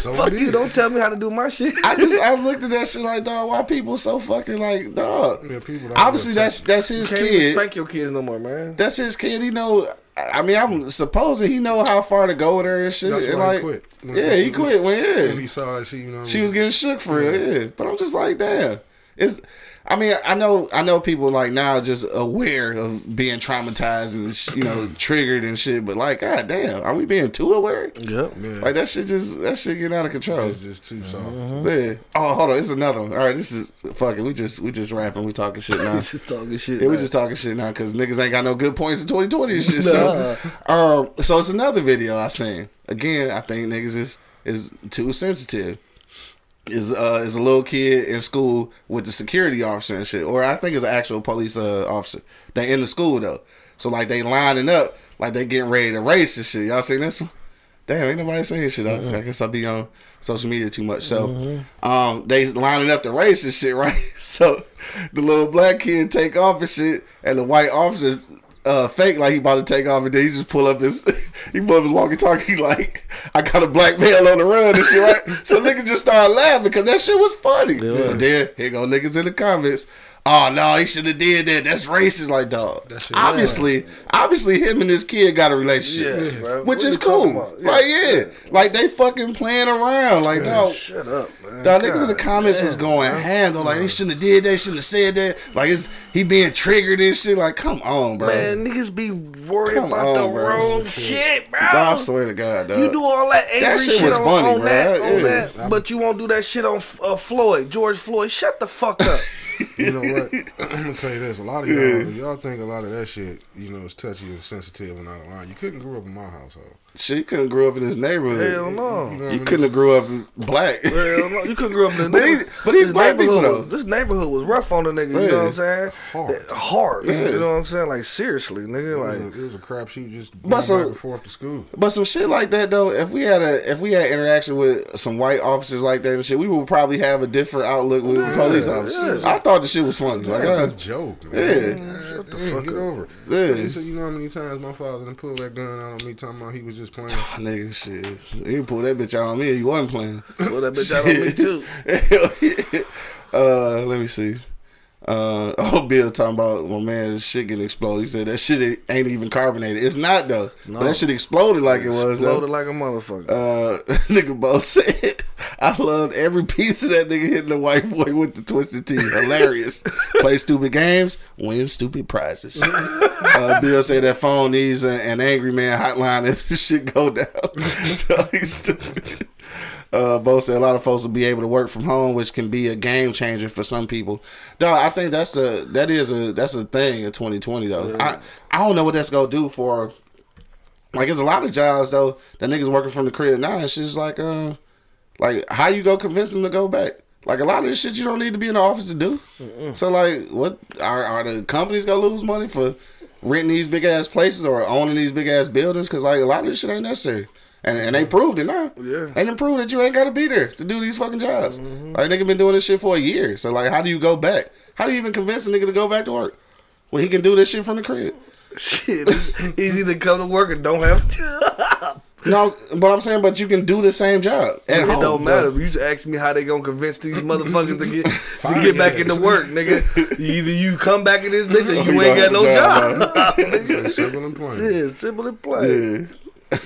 So fuck you. it. Don't tell me how to do my shit. I just I looked at that shit like, dog. Why people so fucking like, dog? Yeah, people Obviously, that's that's his Can't even kid. spank your kids no more, man. That's his kid. He know. I mean, I'm supposing he know how far to go with her and shit. That's and why he quit. When- yeah, he quit when yeah. When he saw that she, you know, She was getting shook for real, yeah. But I'm just like, damn. It's I mean, I know I know people like now just aware of being traumatized and you know, [CLEARS THROAT] triggered and shit, but like, god damn, are we being too aware? Yep. Yeah, Like that shit just that shit getting out of control. it's just too soft. Yeah. Oh, hold on, it's another one. All right, this is fuck it. We just we just rapping, we talking shit [LAUGHS] now. just talking shit. Yeah, we just talking shit now because niggas ain't got no good points in 2020 and shit. So, um, so it's another video I seen. Again, I think niggas is is too sensitive. Is uh is a little kid in school with the security officer and shit, or I think it's an actual police uh, officer. They in the school though, so like they lining up, like they getting ready to race and shit. Y'all seen this one? Damn, ain't nobody saying shit. I, I guess I be on social media too much. So, um, they lining up the race and shit, [LAUGHS] right? So, the little black kid take off and shit, and the white officer uh, fake like he about to take off, and then he just pull up his [LAUGHS] he pull up his walkie talkie [LAUGHS] like I got a black male on the run and shit, right? so niggas just started laughing because that shit was funny. But then here go niggas in the comments. Oh no, he should have did that. That's racist, like dog. That shit- obviously, obviously, him and his kid got a relationship, Yes, bro. which What is cool. about? Like yeah, like they fucking playing around, like dog. Shut up, man. Dog, niggas in the God comments was going man. ham. Like they shouldn't have did that, shouldn't have said that. Like it's he being triggered and shit. Like come on, bro. Man, niggas be worried Come about on, the bro. wrong [LAUGHS] shit, bro. I swear to God, dog. You do all that angry That shit shit, was on, funny, on bro. that, on that, but you won't do that shit on uh, Floyd, George Floyd. Shut the fuck up. [LAUGHS] [LAUGHS] You know what? [LAUGHS] [CLEARS THROAT] I'm gonna say this: a lot of y'all, if y'all think a lot of that shit, you know, is touchy and sensitive and out of line. You couldn't grow up in my household. Shit, you couldn't grow up in this neighborhood. Hell no. You know You couldn't have grew up black. Hell no. You couldn't grow up in the [LAUGHS] But he- neighborhood. but he's This black people, neighborhood though. was- This neighborhood was rough on the nigga. You know what I'm saying? Hard. Hard. Yeah. You know what I'm saying? Like seriously, nigga. It Like was a- it was a crapshoot just going But back and forth to school. But some shit like that though, if we had a if we had interaction with some white officers like that and shit, we would probably have a different outlook with police officers. yeah. I thought the shit was funny. Like, That uh, was a joke, yeah. man. Shut the fuck get up. over it. Yeah. So you know how many times my father done pulled that gun out on me, talking about he was just [SIGHS] playing. nigga, shit, you pull that bitch out on me, you wasn't playing. Pull that bitch out on me too. [LAUGHS] uh, let me see. Uh, oh, Bill talking about my man's shit getting exploded. He said that shit ain't even carbonated. It's not though. But that shit exploded like it was. though. Exploded like a motherfucker. Uh, [LAUGHS] nigga Bo said, I loved every piece of that nigga hitting the white boy with the Twisted Tea. Hilarious. Play stupid games, win stupid prizes. [LAUGHS] uh, Bill said that phone needs a, an angry man hotline if the shit go down. [LAUGHS] he's stupid. Uh, Bo said a lot of folks will be able to work from home, which can be a game changer for some people. Dog, I think that's the that is a that's a thing in 2020 though. I I don't know what that's gonna do for like there's a lot of jobs though that niggas working from the crib now. And shit's like uh like how you go convince them to go back. Like a lot of this shit you don't need to be in the office to do. So like what are are the companies gonna lose money for renting these big ass places or owning these big ass buildings? Cause like a lot of this shit ain't necessary. And, and they mm-hmm. proved it now. Yeah. And they proved that you ain't gotta be there to do these fucking jobs. Mm-hmm. Like nigga been doing this shit for a year. So like how do you go back? How do you even convince a nigga to go back to work? When he can do this shit from the crib. Shit, it's [LAUGHS] easy to come to work and don't have a job. No, but I'm saying, but you can do the same job at it home. don't matter. You just ask me how they gonna convince these motherfuckers to get to [LAUGHS] get back into work, nigga. Either you come back in this bitch or [LAUGHS] you You ain't got no have a job. It's [LAUGHS] simple and plain. yeah, simple and plain. Yeah.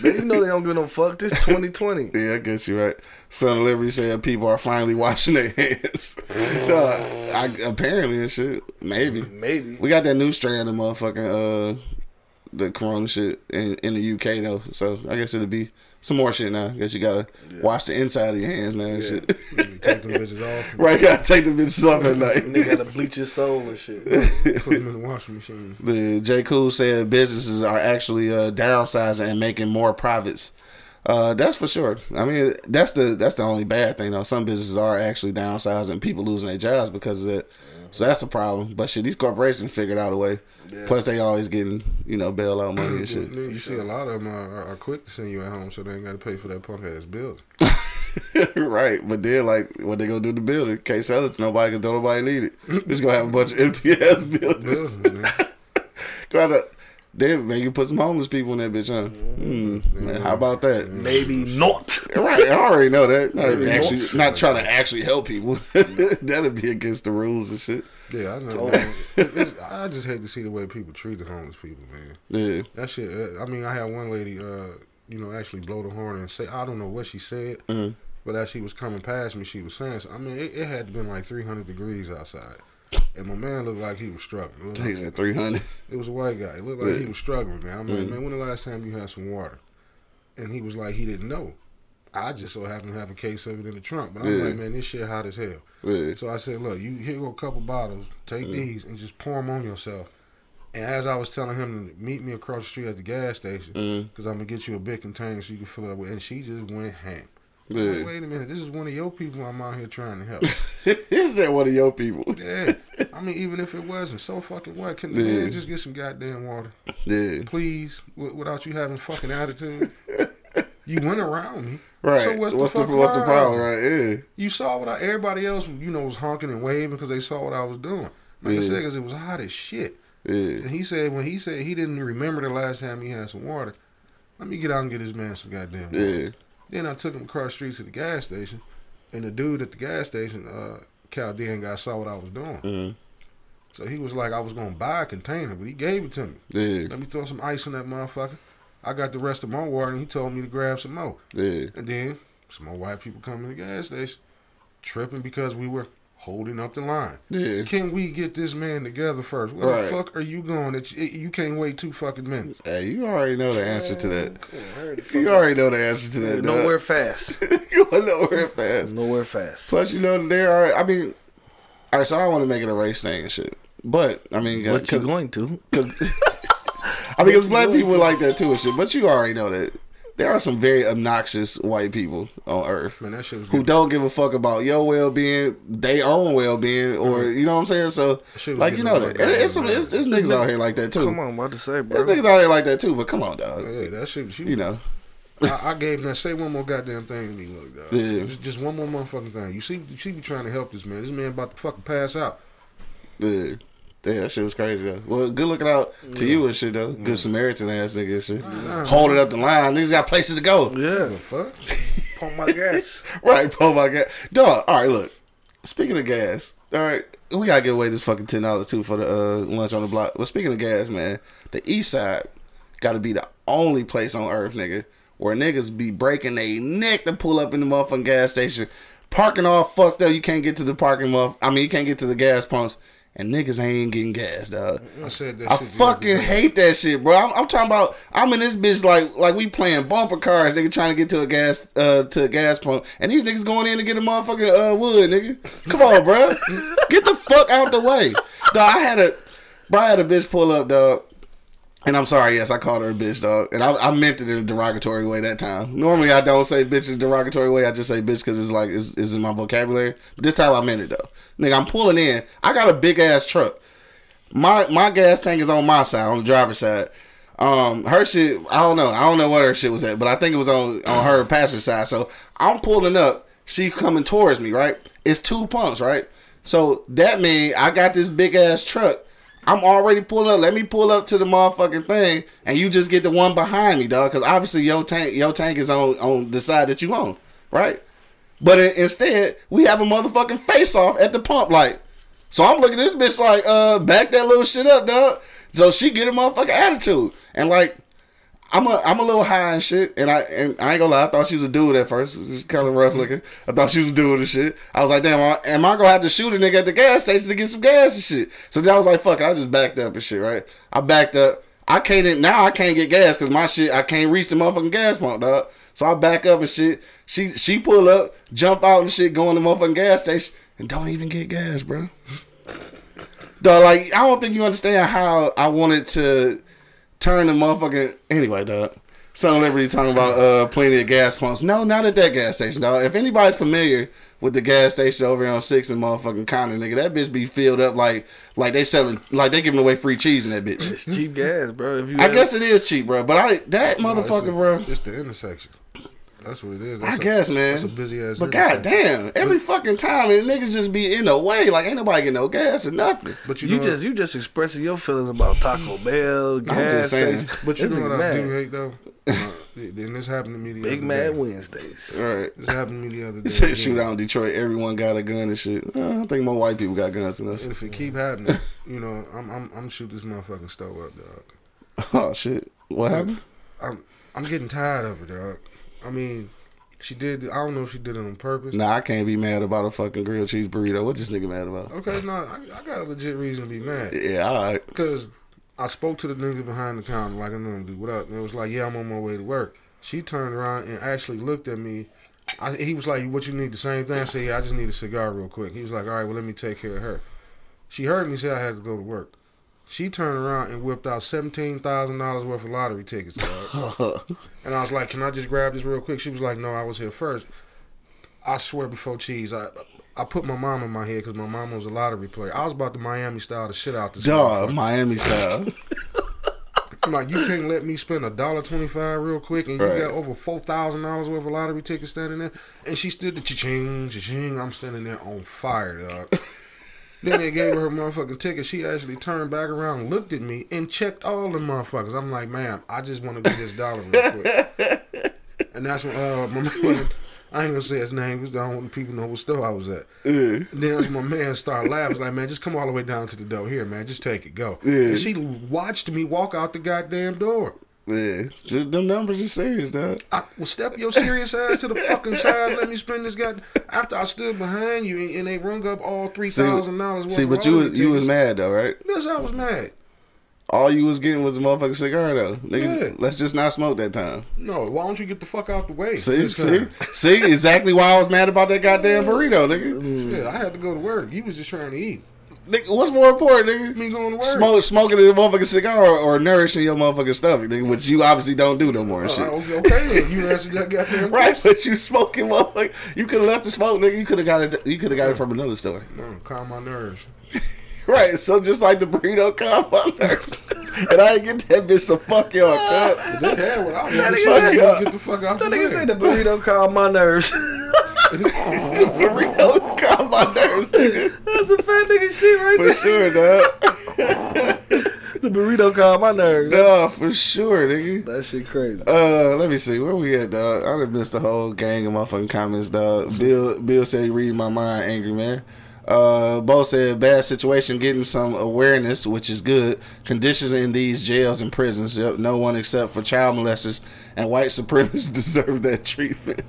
Man, you know they don't give no fuck. This 2020. Yeah, I guess you're right. Son of Liberty said people are finally washing their hands. Nah, I, apparently and shit. Maybe. Maybe. We got that new strand of motherfucking uh the corona shit in, in the UK though. So I guess it'll be some more shit now. I guess you gotta wash the inside of your hands now and shit. Take them bitches off, [LAUGHS] right, gotta take the bitches off at night. Nigga gotta bleach your soul and shit. [LAUGHS] put them in the washing machine. The J. Cool said businesses are actually uh, downsizing and making more profits. Uh, that's for sure. I mean, that's the that's the only bad thing though. Some businesses are actually downsizing, people losing their jobs because of it. So that's a problem. But shit, these corporations figured out a way. Plus, they always getting you know bailout money and shit. You see a lot of them are, are quick to send you at home, so they ain't got to pay for that punk ass building. [LAUGHS] right, but then like what they gonna do to the building? Can't sell it to nobody because don't nobody need it. Just gonna have a bunch of [LAUGHS] empty ass buildings. Building. [LAUGHS] Gotta, then man, you put some homeless people in that bitch, huh? Hmm. man, how about that? Maybe not. Right, I already know that. Not Maybe actually, not. not trying to actually help people. [LAUGHS] That'd be against the rules and shit. Yeah, I know. Man. It- it's- I just hate to see the way people treat the homeless people, man. Yeah, That shit. uh, I mean, I had one lady, uh, you know, actually blow the horn and say, I don't know what she said, Mhm. but as she was coming past me, she was saying, so, I mean, it, it had to been like 300 degrees outside. And my man looked like he was struggling. It was, he said three hundred. it was a white guy. It looked like he was struggling, man. I'm like, Mhm. man, when the last time you had some water? And he was like, he didn't know. I just so happened to have a case of it in the trunk. But I'm Yeah. like, man, this shit hot as hell. Yeah, So I said, look, you here go a couple bottles, take Mm. these and just pour them on yourself. And as I was telling him to meet me across the street at the gas station, because I'm gonna get you a big container so you can fill it up with, and she just went ham. Yeah. Like, Wait a minute, this is one of your people I'm out here trying to help. [LAUGHS] Is that one of your people? yeah, [LAUGHS] I mean, even if it wasn't, so fucking what? Can the Yeah. man just get some goddamn water, Yeah, please, w- without you having fucking attitude? You [LAUGHS] went around me. right. So what's, what's the, the, what's the problem? Right? Yeah, You saw what I, everybody else, you know, was honking and waving because they saw what I was doing. Like I said, because it was hot as shit. yeah. And he said when he said he didn't remember the last time he had some water, let me get out and get this man some goddamn water. Yeah, Then I took him across the street to the gas station, and the dude at the gas station, uh, guy, saw what I was doing. Mhm. So he was like, I was gonna buy a container, but he gave it to me. yeah, Let me throw some ice in that motherfucker. I got the rest of my water, and he told me to grab some more. yeah. And then some more white people come in the gas station, tripping because we were holding up the line. Yeah. Can we get this man together first? Where Right. the fuck are you going? That you, you can't wait two fucking minutes. Hey, you already know the answer to that. [LAUGHS] You already know the answer to that. dog. Nowhere fast. [LAUGHS] you are nowhere fast. Nowhere fast. Plus, you know, there are. I mean, all right. So I don't want to make it a race thing and shit. But I mean, What you cause, going to? cause, [LAUGHS] I mean, because black people like that too and shit. But you already know that there are some very obnoxious white people on Earth Man, that shit was who getting, don't give a fuck about your well being, they own well being, or mm-hmm. you know what I'm saying. So, like you know that my it's some it's, it's niggas out here like that too. Come on, I'm about to say, There's bro. niggas out here like that too. But come on, dog. yeah, that shit. She, You know. I, I gave him that. Say one more goddamn thing to me, look, dog. Yeah. Just, just one more motherfucking thing. You see, she be trying to help this man. This man about to fucking pass out. Yeah. Yeah, that shit was crazy though. Well, good looking out to you and shit though. Good Samaritan ass nigga and shit. Holding up the line. Niggas got places to go. Yeah. The fuck? Pump my gas. [LAUGHS] Right, oh my god. Dog, all right, look. Speaking of gas, all right, we gotta give away this fucking ten dollars too for the uh, lunch on the block. Well, speaking of gas, man, the east side gotta be the only place on earth, nigga, where niggas be breaking their neck to pull up in the motherfucking gas station, parking all fucked up. You can't get to the parking muff. I mean, you can't get to the gas pumps, and niggas ain't getting gas, dog. I said that. I fucking hate that shit, bro. I'm, I'm talking about. I'm in this bitch like like we playing bumper cars. Nigga trying to get to a gas uh to a gas pump, and these niggas going in to get a motherfucking uh wood, nigga. Come on, bro. Get the fuck out the way. Dog, I had a bro. I had a bitch pull up, dog. And I'm sorry, yes, I called her a bitch, dog. And I, I meant it in a derogatory way that time. Normally, I don't say bitch in a derogatory way. I just say bitch because it's like it's, it's in my vocabulary. But this time, I meant it though. Nigga, I'm pulling in. I got a big ass truck my my gas tank is on my side, on the driver's side. Um, her shit, I don't know, I don't know what her shit was at, but I think it was on on her passenger side. So I'm pulling up, she coming towards me, right? It's two pumps, right? So that means I got this big ass truck. I'm already pulling up. Let me pull up to the motherfucking thing, and you just get the one behind me, dog. Because obviously your tank, your tank is on on the side that you on, right? But in, instead, we have a motherfucking face off at the pump light. So I'm looking at this bitch like, uh, back that little shit up, dog. So she get a motherfucking attitude. And like, I'm a I'm a little high and shit. And I and I ain't gonna lie, I thought she was a dude at first. She was kind of rough looking. I thought she was a dude and shit. I was like, damn, I- am I gonna have to shoot a nigga at the gas station to get some gas and shit? So then I was like, fuck it, I just backed up and shit, right? I backed up. I can't now I can't get gas because my shit I can't reach the motherfucking gas pump, dog. So I back up and shit. She she pull up, jump out and shit, go in the motherfucking gas station, and don't even get gas, bro. Dog, like I don't think you understand how I wanted to turn the motherfucking anyway, dog. Son of Liberty talking about uh, plenty of gas pumps. No, not at that gas station, dog. If anybody's familiar with the gas station over here on Six and motherfucking Conner, nigga, that bitch be filled up like like they selling like they giving away free cheese in that bitch. It's cheap gas, bro. If you I guess it is cheap, bro. But I that No, motherfucker, the- bro. It's the intersection. That's what it is. I That's a- guess, man. That's a busy ass. But intersection. goddamn, every fucking time, and niggas just be in the way. Like ain't nobody getting no gas or nothing. But you, you know, just you just expressing your feelings about Taco Bell, gas I'm just saying. station. But you This know what nigga I do hate though. [LAUGHS] Uh, then this happened to me the Big other Mad day. Wednesdays. All right. This happened to me the other day. He said again. shoot out in Detroit, everyone got a gun and shit. Uh, I think more white people got guns than us. If it keep happening, you know, I'm I'm I'm shoot this motherfucking stove up, dog. [LAUGHS] Oh shit. What happened? I'm I'm getting tired of it, dog. I mean, she did. I don't know if she did it on purpose. Nah, I can't be mad about a fucking grilled cheese burrito. What this nigga mad about? Okay, no, I, I got a legit reason to be mad. Yeah, alright. Because I spoke to the nigga behind the counter like I know him, dude. What up? And it was like, yeah, I'm on my way to work. She turned around and actually looked at me. I, he was like, what you need? The same thing? I said, yeah, I just need a cigar real quick. He was like, all right, well, let me take care of her. She heard me say I had to go to work. She turned around and whipped out seventeen thousand dollars worth of lottery tickets. Dog. [LAUGHS] and I was like, "Can I just grab this real quick?" She was like, "No, I was here first. I swear before cheese, I I put my mom in my head because my mom was a lottery player. I was about to Miami style the shit out this. Dog. Miami style. [LAUGHS] I'm like, you can't let me spend a dollar twenty five real quick, and you Right. got over four thousand dollars worth of lottery tickets standing there. And she stood the cha-ching, cha-ching. I'm standing there on fire, dog. Then they gave her her motherfucking ticket. She actually turned back around, looked at me, and checked all the motherfuckers. I'm like, ma'am, I just want to get this dollar real quick. [LAUGHS] and that's when uh, my man, I ain't gonna say his name because I don't want people to know what store I was at. Yeah. Then as my man started laughing, like, man, just come all the way down to the door here, man. Just take it, go. And she watched me walk out the goddamn door. Yeah. Just, them numbers are serious, dog. I well, step your serious ass to the fucking side. Let me spend this guy. After I stood behind you and, and they rung up all three See, dollars see, but you was you was mad though, right? Yes, I was mad. All you was getting was a motherfucking cigar though. Nigga, Yeah. let's just not smoke that time. No, why don't you get the fuck out the way? See, see, [LAUGHS] see, exactly why I was mad about that goddamn burrito, nigga. Yeah, I had to go to work. You was just trying to eat. Nigga what's more important, nigga? Me going to work. Smoke, smoking the motherfucking cigar or, or nourishing your motherfucking stomach, nigga, which you obviously don't do no more and Uh, shit. okay, okay, then you answered that goddamn [LAUGHS] Right, but you smoking motherfucker. You could have left the smoke, nigga. You could have got it. You could have got it from another store. No, calm my nerves. [LAUGHS] Right. So just like the burrito calm my nerves, [LAUGHS] and I ain't get that bitch. So fuck y'all, cut. They had what I wanted. That to nigga say. said- Get the fuck out That the nigga way. say the burrito calm my nerves. Burrito calm my nerves, nigga. That's a fat nigga shit right For there. For sure, dog. [LAUGHS] The burrito calm my nerves. No, for sure, nigga. That shit crazy. Uh, let me see where we at, dog. I done missed the whole gang of motherfucking comments, dog. Bill, Bill said he read my mind, angry man. Uh, Bo said bad situation, getting some awareness, which is good. Conditions in these jails and prisons, yep, no one except for child molesters and white [LAUGHS] supremacists deserve that treatment.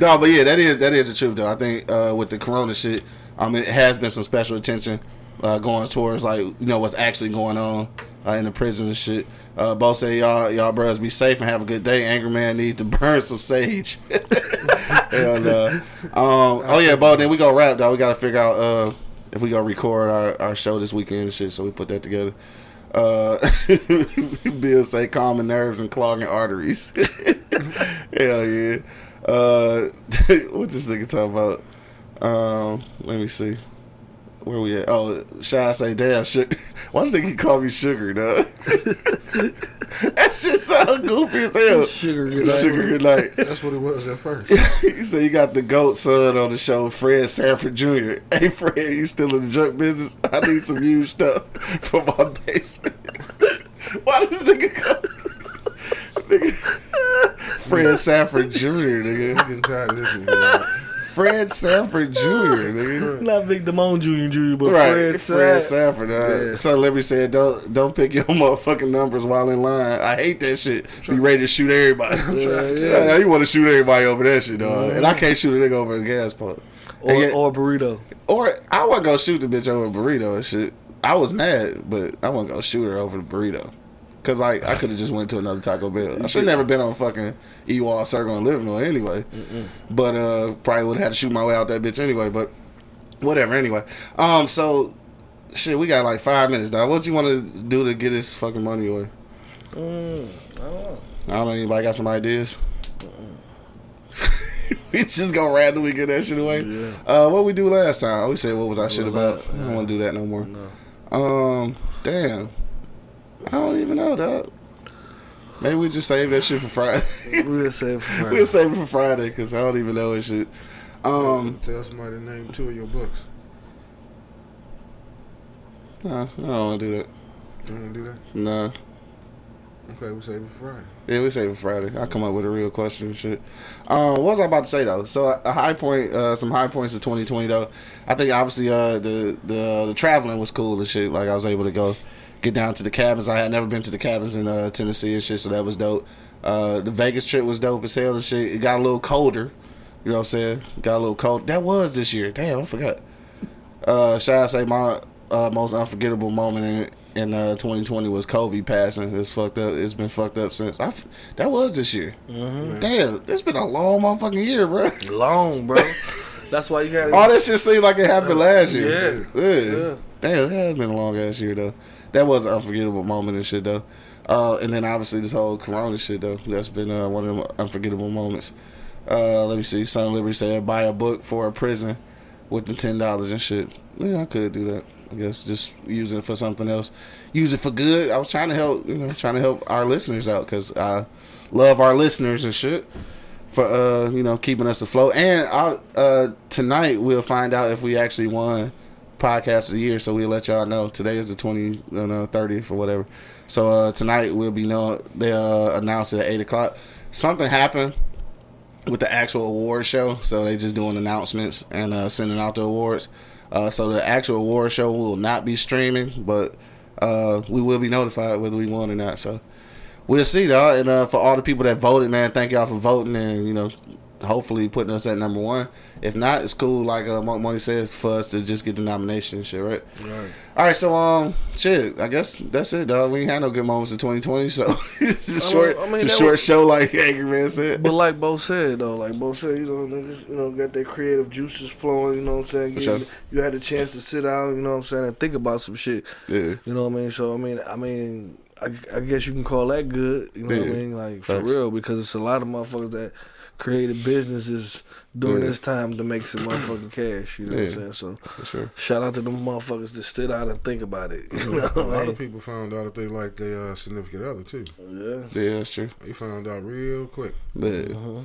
no, but yeah, that is that is the truth, though. I think uh, with the Corona shit, um, it has been some special attention uh, going towards like you know what's actually going on uh, in the prison and shit. Uh, both say y'all y'all bros be safe and have a good day. Angry man need to [LAUGHS] burn some sage. [LAUGHS] Hell no. Um, oh yeah, Bo. Then we go rap dog. We gotta figure out uh, if we gonna record our, our show this weekend and shit. So we put that together. Uh, [LAUGHS] Bill say calming nerves and clogging arteries. Hell yeah. Uh, what this nigga talking about? Um, let me see. Where we at? Oh, Shy say, damn, sugar. [LAUGHS] Why does he call me sugar, dog? [LAUGHS] that shit sound goofy as hell. Sugar good night. Sugar, good night. That's what it was at first. [LAUGHS] you say you got the GOAT son on the show, Fred Sanford Jr. Hey, Fred, you still in the junk business? I need some used stuff for my basement. Why does nigga call nigga, Fred Sanford Jr., nigga? I'm getting tired of this one. Fred Sanford Jr., [LAUGHS] nigga. Not Big Damone Jr. Jr. But Right, Fred, Fred, Sanford. Uh, Yeah. Liberty said, "Don't don't pick your [LAUGHS] motherfucking numbers while in line." I hate that shit. Be ready to shoot everybody. [LAUGHS] Yeah, Yeah, you want to shoot everybody over that shit, dog. And I can't shoot a nigga over a gas pump. Or, yet- or burrito. Or I wasn't gonna shoot the bitch over a burrito and shit. I was mad, but I wasn't gonna shoot her over the burrito. Cause like I could have just went to another Taco Bell. I should never been on fucking Ewall Circle and Livernois anyway. But uh probably would have had to shoot my way out that bitch anyway. But whatever. Anyway, um, so shit, we got like five minutes, dog. What you want to do to get this fucking money away? Mm, I don't know. I don't know. Anybody got some ideas? [LAUGHS] we just gonna randomly get that shit away. Yeah. Uh, what we do last time? We said what was our shit was about? I don't want to do that no more. No. Um, damn. I don't even know, dog. Maybe we just save that shit for Friday. We'll save it for [LAUGHS] Friday. we'll save it for Friday because I don't even know and shit. Um, Tell somebody to name two of your books. nah, I don't want to do that. You want to do that? Nah. Okay, we'll save it for Friday. Yeah, we save it for Friday. I'll come up with a real question and shit. Um, what was I about to say though? So a high point, uh, some high points of 2020 though. I think obviously uh, the the the traveling was cool and shit. Like I was able to go get down to the cabins. I had never been to the cabins in uh, Tennessee and shit, so that was dope. Uh, the Vegas trip was dope as hell and shit. It got a little colder. You know what I'm saying? Got a little cold. That was this year. Damn, I forgot. Uh, should I say my uh, most unforgettable moment in in uh, 2020 was Kobe passing. It's fucked up. It's been fucked up since. I f- that was this year. Damn, it's been a long motherfucking year, bro. Long, bro. [LAUGHS] That's why you got All that shit seemed like it happened last year. Yeah. yeah. Yeah. Damn, it has been a long ass year though. That was an unforgettable moment and shit though. Uh, and then obviously this whole Corona shit though. That's been uh, one of the unforgettable moments. Uh, let me see. Son of Liberty said buy a book for a prison with the ten dollars and shit. Yeah, I could do that. I guess just use it for something else. Use it for good. I was trying to help, you know, trying to help our listeners out because I love our listeners and shit for uh you know keeping us afloat. And I uh tonight we'll find out if we actually won podcast of the year. So we'll let y'all know. Today is the twenty no thirtieth or whatever. So uh tonight we'll be know they uh announce it at eight o'clock. Something happened with the actual award show, so they just doing announcements and uh, sending out the awards. Uh, so the actual award show will not be streaming, but uh, we will be notified whether we won or not. So we'll see, dog. And uh, for all the people that voted, man, thank y'all for voting and you know, hopefully putting us at number one. If not, it's cool. Like uh, Money said, for us to just get the nomination, and shit, right? Right. All right, so um, shit. I guess that's it, dog. We ain't had no good moments in 2020, so [LAUGHS] it's a short, I mean, it's a short was- show, like Angry Man said. But like Bo said though, like Bo said, you know, niggas, you know, got their creative juices flowing. You know what I'm saying? For You, sure. you had a chance to sit down. You know what I'm saying? And think about some shit. yeah, You know what I mean? So I mean, I mean, I, I guess you can call that good. You know what I mean? Like for Facts. real, because it's a lot of motherfuckers that created businesses during Yeah. this time to make some motherfucking cash. You know what I'm saying? So for sure. shout out to them motherfuckers that sit out and think about it. You know A lot of people found out if they liked their uh, significant other too. Yeah. Yeah, that's true. They found out real quick. Yeah. Uh-huh.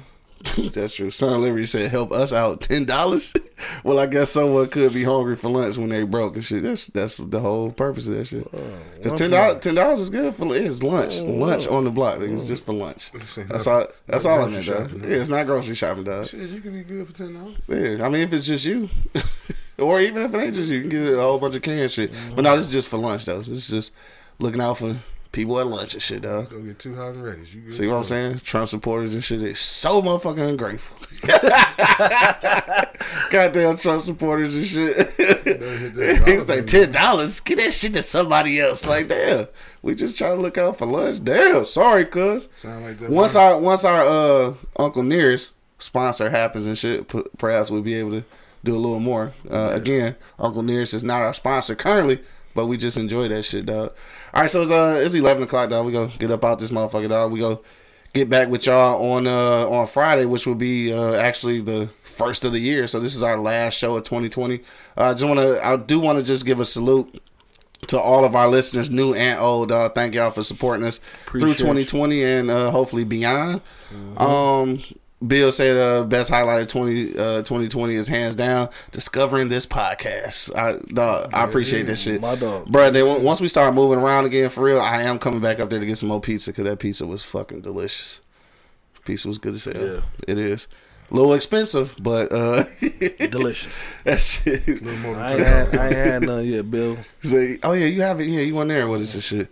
That's true. Son of Liberty said, "Help us out, ten dollars." [LAUGHS] well, I guess someone could be hungry for lunch when they broke and shit. That's that's the whole purpose of that shit. Oh, Because ten dollars, ten dollars is good for it's lunch, oh. lunch on the block. It's oh. just for lunch. [LAUGHS] That's all. That's all I meant, shopping, Yeah, it's not grocery shopping, dog. Shit, you can be good for ten dollars. Yeah, I mean, if it's just you, [LAUGHS] or even if it ain't just you, you can get a whole bunch of canned shit. But no, this is just for lunch though. This is just looking out for people at lunch and shit, dog. Go get two hot and ready. You good See what I'm saying? Trump supporters and shit is so motherfucking ungrateful. [LAUGHS] Goddamn Trump supporters and shit. He's [LAUGHS] like ten dollars. Get that shit to somebody else. Like damn, we just trying to look out for lunch. Damn, sorry, cuz. Like. Once our once our uh Uncle Nearest sponsor happens and shit, p- perhaps we'll be able to do a little more. Uh, Again, Uncle Nearest is not our sponsor currently, but we just enjoy that shit, dog. All right, so it's uh it's eleven o'clock, dog. We go get up out this motherfucker, dog. We go get back with y'all on uh on Friday, which will be uh actually the first of the year. So this is our last show of 2020. Uh, I just want to I do want to just give a salute to all of our listeners, new and old. Uh, thank y'all for supporting us through Appreciate you. 2020 and uh, hopefully beyond. Um, Bill said uh, best highlight of 20, uh, 2020 is hands down discovering this podcast. I dog, I appreciate that shit, My dog. Bruh, Then on- once we start moving around again for real, I am coming back up there to get some more pizza because that pizza was fucking delicious. Pizza was good as hell. Yeah. It is. A little expensive, but uh, [LAUGHS] Delicious. that shit. little more than I ain't had. I ain't had none yet, Bill. Say, oh yeah, you have it. Yeah, you went there What is this shit.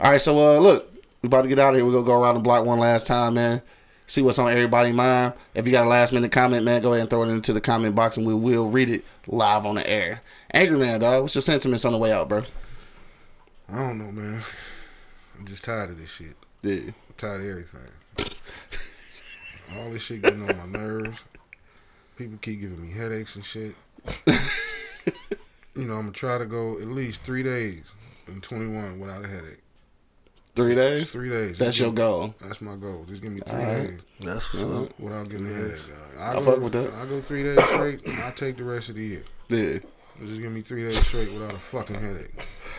All right, so uh, look, we about to get out of here. We're gonna go around the block one last time, man. See what's on everybody's mind. If you got a last minute comment, man, go ahead and throw it into the comment box, and we will read it live on the air. Angry man, dog, what's your sentiments on the way out, bro? I don't know, man. I'm just tired of this shit. Yeah, I'm tired of everything. [LAUGHS] All this shit getting on my nerves. People keep giving me headaches and shit. [LAUGHS] you know, I'm gonna try to go at least three days in 21 without a headache. Three days. Three days. That's Just your give- goal. That's my goal. Just give me three Alright. days That's what's up. without getting a headache. I, I go, fuck with that. I go three days straight. I'll take the rest of the year. Yeah. Just give me three days straight without a fucking headache.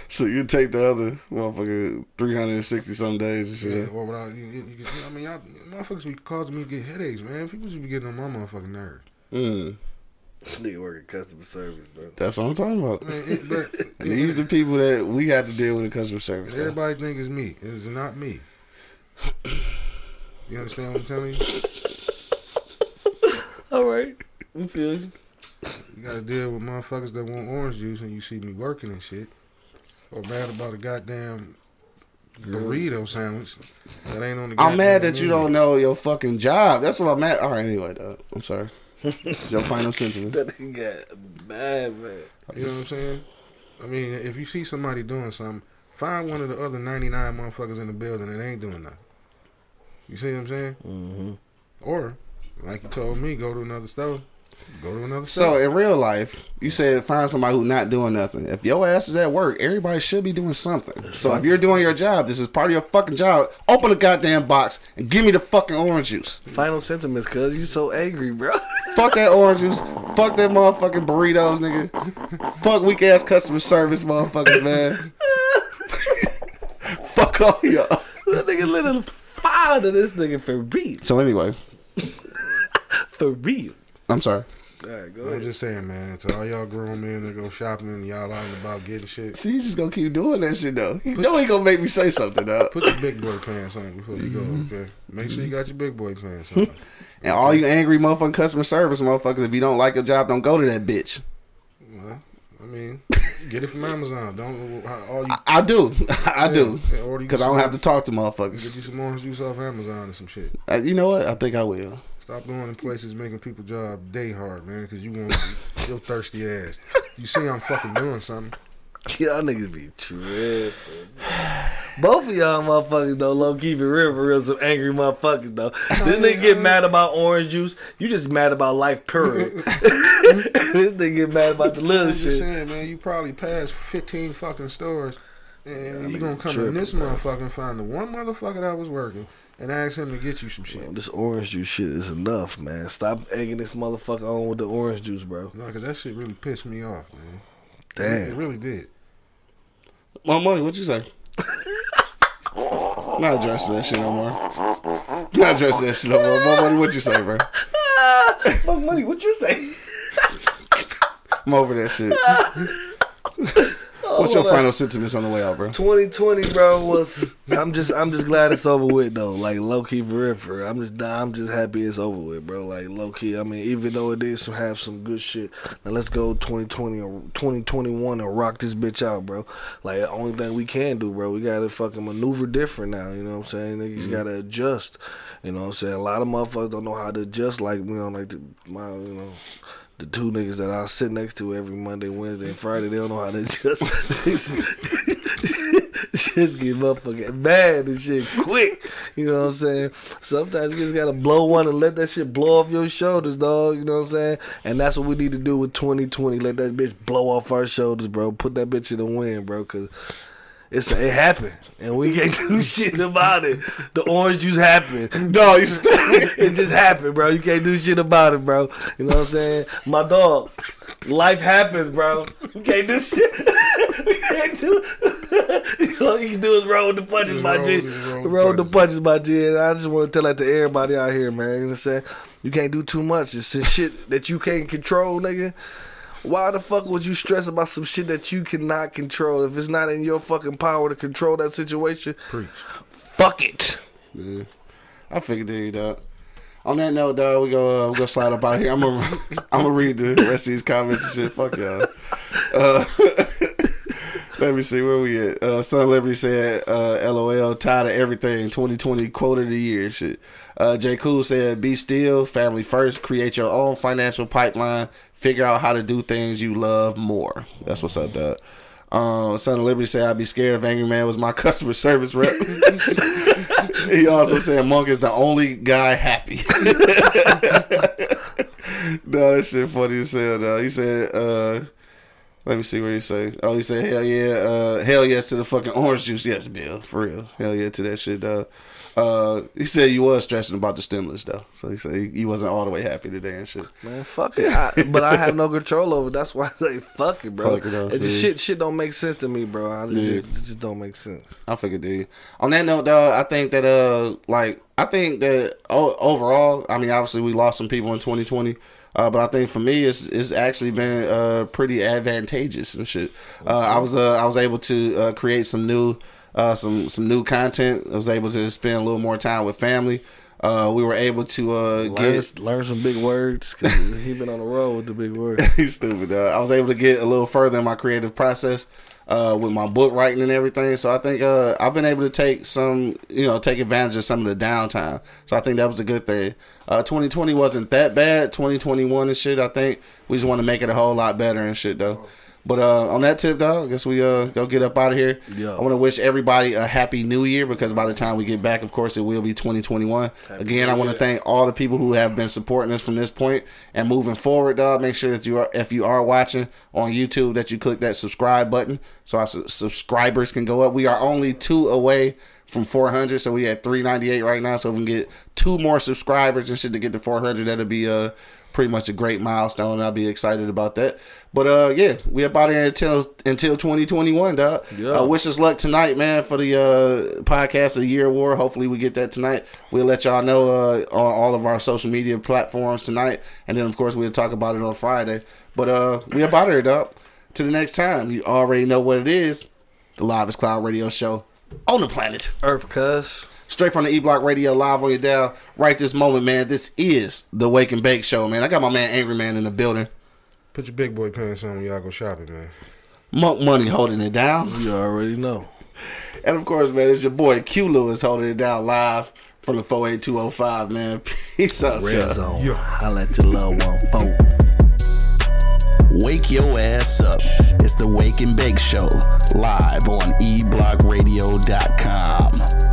So you take the other motherfucker three hundred and sixty some days and shit. Yeah, or without you, you, you, I mean, y'all motherfuckers be causing me to get headaches, man. People should be getting on my motherfucking nerves. Mm, This nigga working customer service, bro. that's what I'm talking about. Man, it, but [LAUGHS] And these the people that we have to deal with in customer service. though. everybody think it's me. It's not me. You understand what I'm telling you? [LAUGHS] All right. We feel you. You gotta deal with motherfuckers that want orange juice and you see me working and shit. Or mad about a goddamn burrito sandwich that ain't on the I'm mad goddamn that you don't know your fucking job. That's what I'm mad. All right, anyway, though. I'm sorry. It's [LAUGHS] your final sentence. That nigga got bad, man. You know what I'm saying? I mean, if you see somebody doing something, find one of the other 99 motherfuckers in the building that ain't doing nothing. You see what I'm saying? Mm-hmm. Or, like you told me, go to another store. Go to another So in real life, you said find somebody who's not doing nothing. If your ass is at work, everybody should be doing something. So if you're doing your job, this is part of your fucking job. Open the goddamn box and give me the fucking orange juice. Final sentiments, cuz you so angry, bro. [LAUGHS] Fuck that orange juice. Fuck that motherfucking burritos, nigga. Fuck weak ass customer service, motherfuckers, man. [LAUGHS] Fuck all y'all. that nigga lit a fire to this nigga for beat. So anyway, [LAUGHS] For beat. I'm sorry. All right, go I'm just saying, man. To all y'all grown men that go shopping and y'all out and about getting shit, See, you just gonna keep doing that shit though. You know he gonna make me say something though. put your big boy pants on before you go, okay? Make sure you got your big boy pants on. [LAUGHS] And all you angry motherfucking customer service motherfuckers, if you don't like your job, don't go to that bitch. well, I mean, get it from Amazon. Don't all you. I, I do. [LAUGHS] I do. Yeah, order you Because I don't have to talk to motherfuckers. Get you some orange juice off Amazon or some shit. Uh, you know what? I think I will. Stop going in places making people job day hard, man, because you want [LAUGHS] your thirsty ass. You see I'm fucking doing something. [LAUGHS] Y'all niggas be tripping. Both of y'all motherfuckers though, low keep it real for real, some angry motherfuckers though. [LAUGHS] Oh, this nigga get mad about orange juice. You just mad about life period. this nigga get mad about the little I'm just saying, man, you probably passed 15 fucking stores, and you gonna come tripping, in this bro. motherfucker and find the one motherfucker that was working and ask him to get you some shit. This orange juice shit is enough, man. Stop egging this motherfucker on with the orange juice, bro. No, because that shit really pissed me off, man. Damn, it really did. My money, what you say? Not addressing that shit no more. Not addressing that shit no more. My money, what you say, bro? [LAUGHS] Fuck money, what you say? I'm over that shit. [LAUGHS] What's oh, your final sentiments on the way out, bro? 2020, bro, was I'm just I'm just glad it's over with though. Like low key for real, for real. I'm just I'm just happy it's over with, bro. Like low key. I mean, even though it did some have some good shit. Now let's go 2020 or 2021 and rock this bitch out, bro. Like the only thing we can do, bro, we gotta fucking maneuver different now. You know what I'm saying? Niggas mm-hmm. gotta adjust. You know what I'm saying? A lot of motherfuckers don't know how to adjust. Like you know, like the, my you know the two niggas that I sit next to every Monday, Wednesday, and Friday, they don't know how to adjust. [LAUGHS] just get motherfucking mad and shit quick. You know what I'm saying? Sometimes you just gotta blow one and let that shit blow off your shoulders, dog. You know what I'm saying? And that's what we need to do with 2020. Let that bitch blow off our shoulders, bro. Put that bitch in the wind, bro, cause it's it happened and we can't do [LAUGHS] shit about it. The orange juice happened. Dog, you [LAUGHS] stupid. It just happened, bro. You can't do shit about it, bro. You know what I'm saying? My dog, life happens, bro. You can't do shit. [LAUGHS] you can't do. All you can do is roll with the punches, Just my roll- G. roll the Roll with the punches. punches, my G. And I just want to tell that to everybody out here, man. You know what I'm saying? You can't do too much. It's some shit that you can't control, nigga. Why the fuck would you stress about some shit that you cannot control? If it's not in your fucking power to control that situation, Preach. fuck it. Yeah. I figured it, dog. On that note, dog, we go uh, we go slide up out here. I'm gonna [LAUGHS] I'm gonna read the rest of these comments and shit. Fuck y'all. Uh, [LAUGHS] let me see where we at. Uh, Son Liberty said, uh, "LOL, tired of everything." 2020 quote of the year, shit. Uh, J Cool said, "Be still, family first. Create your own financial pipeline. Figure out how to do things you love more." That's what's up, dog. Um, Son of Liberty said, "I'd be scared if Angry Man was my [LAUGHS] customer service rep." [LAUGHS] he also said, "Monk is the only guy happy." [LAUGHS] no, that shit funny as hell. Though. He said, uh, Let me see what he say. Oh, he said, "Hell yeah, uh, hell yes to the fucking orange juice." Yes, Bill, for real. Hell yeah to that shit, dog. Uh, he said you was stressing about the stimulus though, so he said he, wasn't all the way happy today and shit. Man, fuck it. I, but I have no control over. it. That's why I say fuck it, bro. Fuck it, though, It just shit, shit don't make sense to me, bro. I just, Yeah. just don't make sense. I figured, dude. On that note, though, I think that uh, like I think that o- overall, I mean, obviously we lost some people in 2020. Uh, but I think for me, it's it's actually been uh pretty advantageous and shit. Uh, I was uh I was able to uh, create some new uh some some new content. I was able to spend a little more time with family. Uh, we were able to uh Learn, get learn some big words. Cause he been on the road with the big words. [LAUGHS] He's stupid. Uh, I was able to get a little further in my creative process uh, with my book writing and everything. So I think uh, I've been able to take some, you know, take advantage of some of the downtime. So I think that was a good thing. Uh, 2020 wasn't that bad. 2021 and shit. I think we just want to make it a whole lot better and shit though. But uh, on that tip, though, I guess we uh go get up out of here. Yeah. I want to wish everybody a happy New Year because by the time we get back, of course, it will be 2021. Again, I want to thank all the people who have been supporting us from this point and moving forward, dog. Make sure that you are, if you are watching on YouTube, that you click that subscribe button so our su- subscribers can go up. We are only two away from 400, so we at 398 right now. So if we can get two more subscribers and shit to get to 400, that'll be uh pretty much a great milestone. I'll be excited about that. But uh, yeah, we about here until until 2021, dog. Yeah. Uh, wish us luck tonight, man, for the uh podcast of the year award. Hopefully we get that tonight. We'll let y'all know uh on all of our social media platforms tonight, and then of course we'll talk about it on Friday. But uh, we about here, dog. To the next time, you already know what it is. The Live is Cloud Radio Show on the planet. Earth, cuz. Straight from the E Block Radio live on your dial right this moment, man. This is the Wake and Bake Show, man. I got my man Angry Man in the building. Put your big boy pants on when y'all go shopping, man. Monk Money holding it down. You already know. And of course, man, it's your boy Q Lewis holding it down live from the 48205, man. [LAUGHS] Peace out, Red y'all. zone. Yeah. Holla at your loved one, folk. Wake your ass up. It's the Wake and Bake Show, live on eblockradio.com.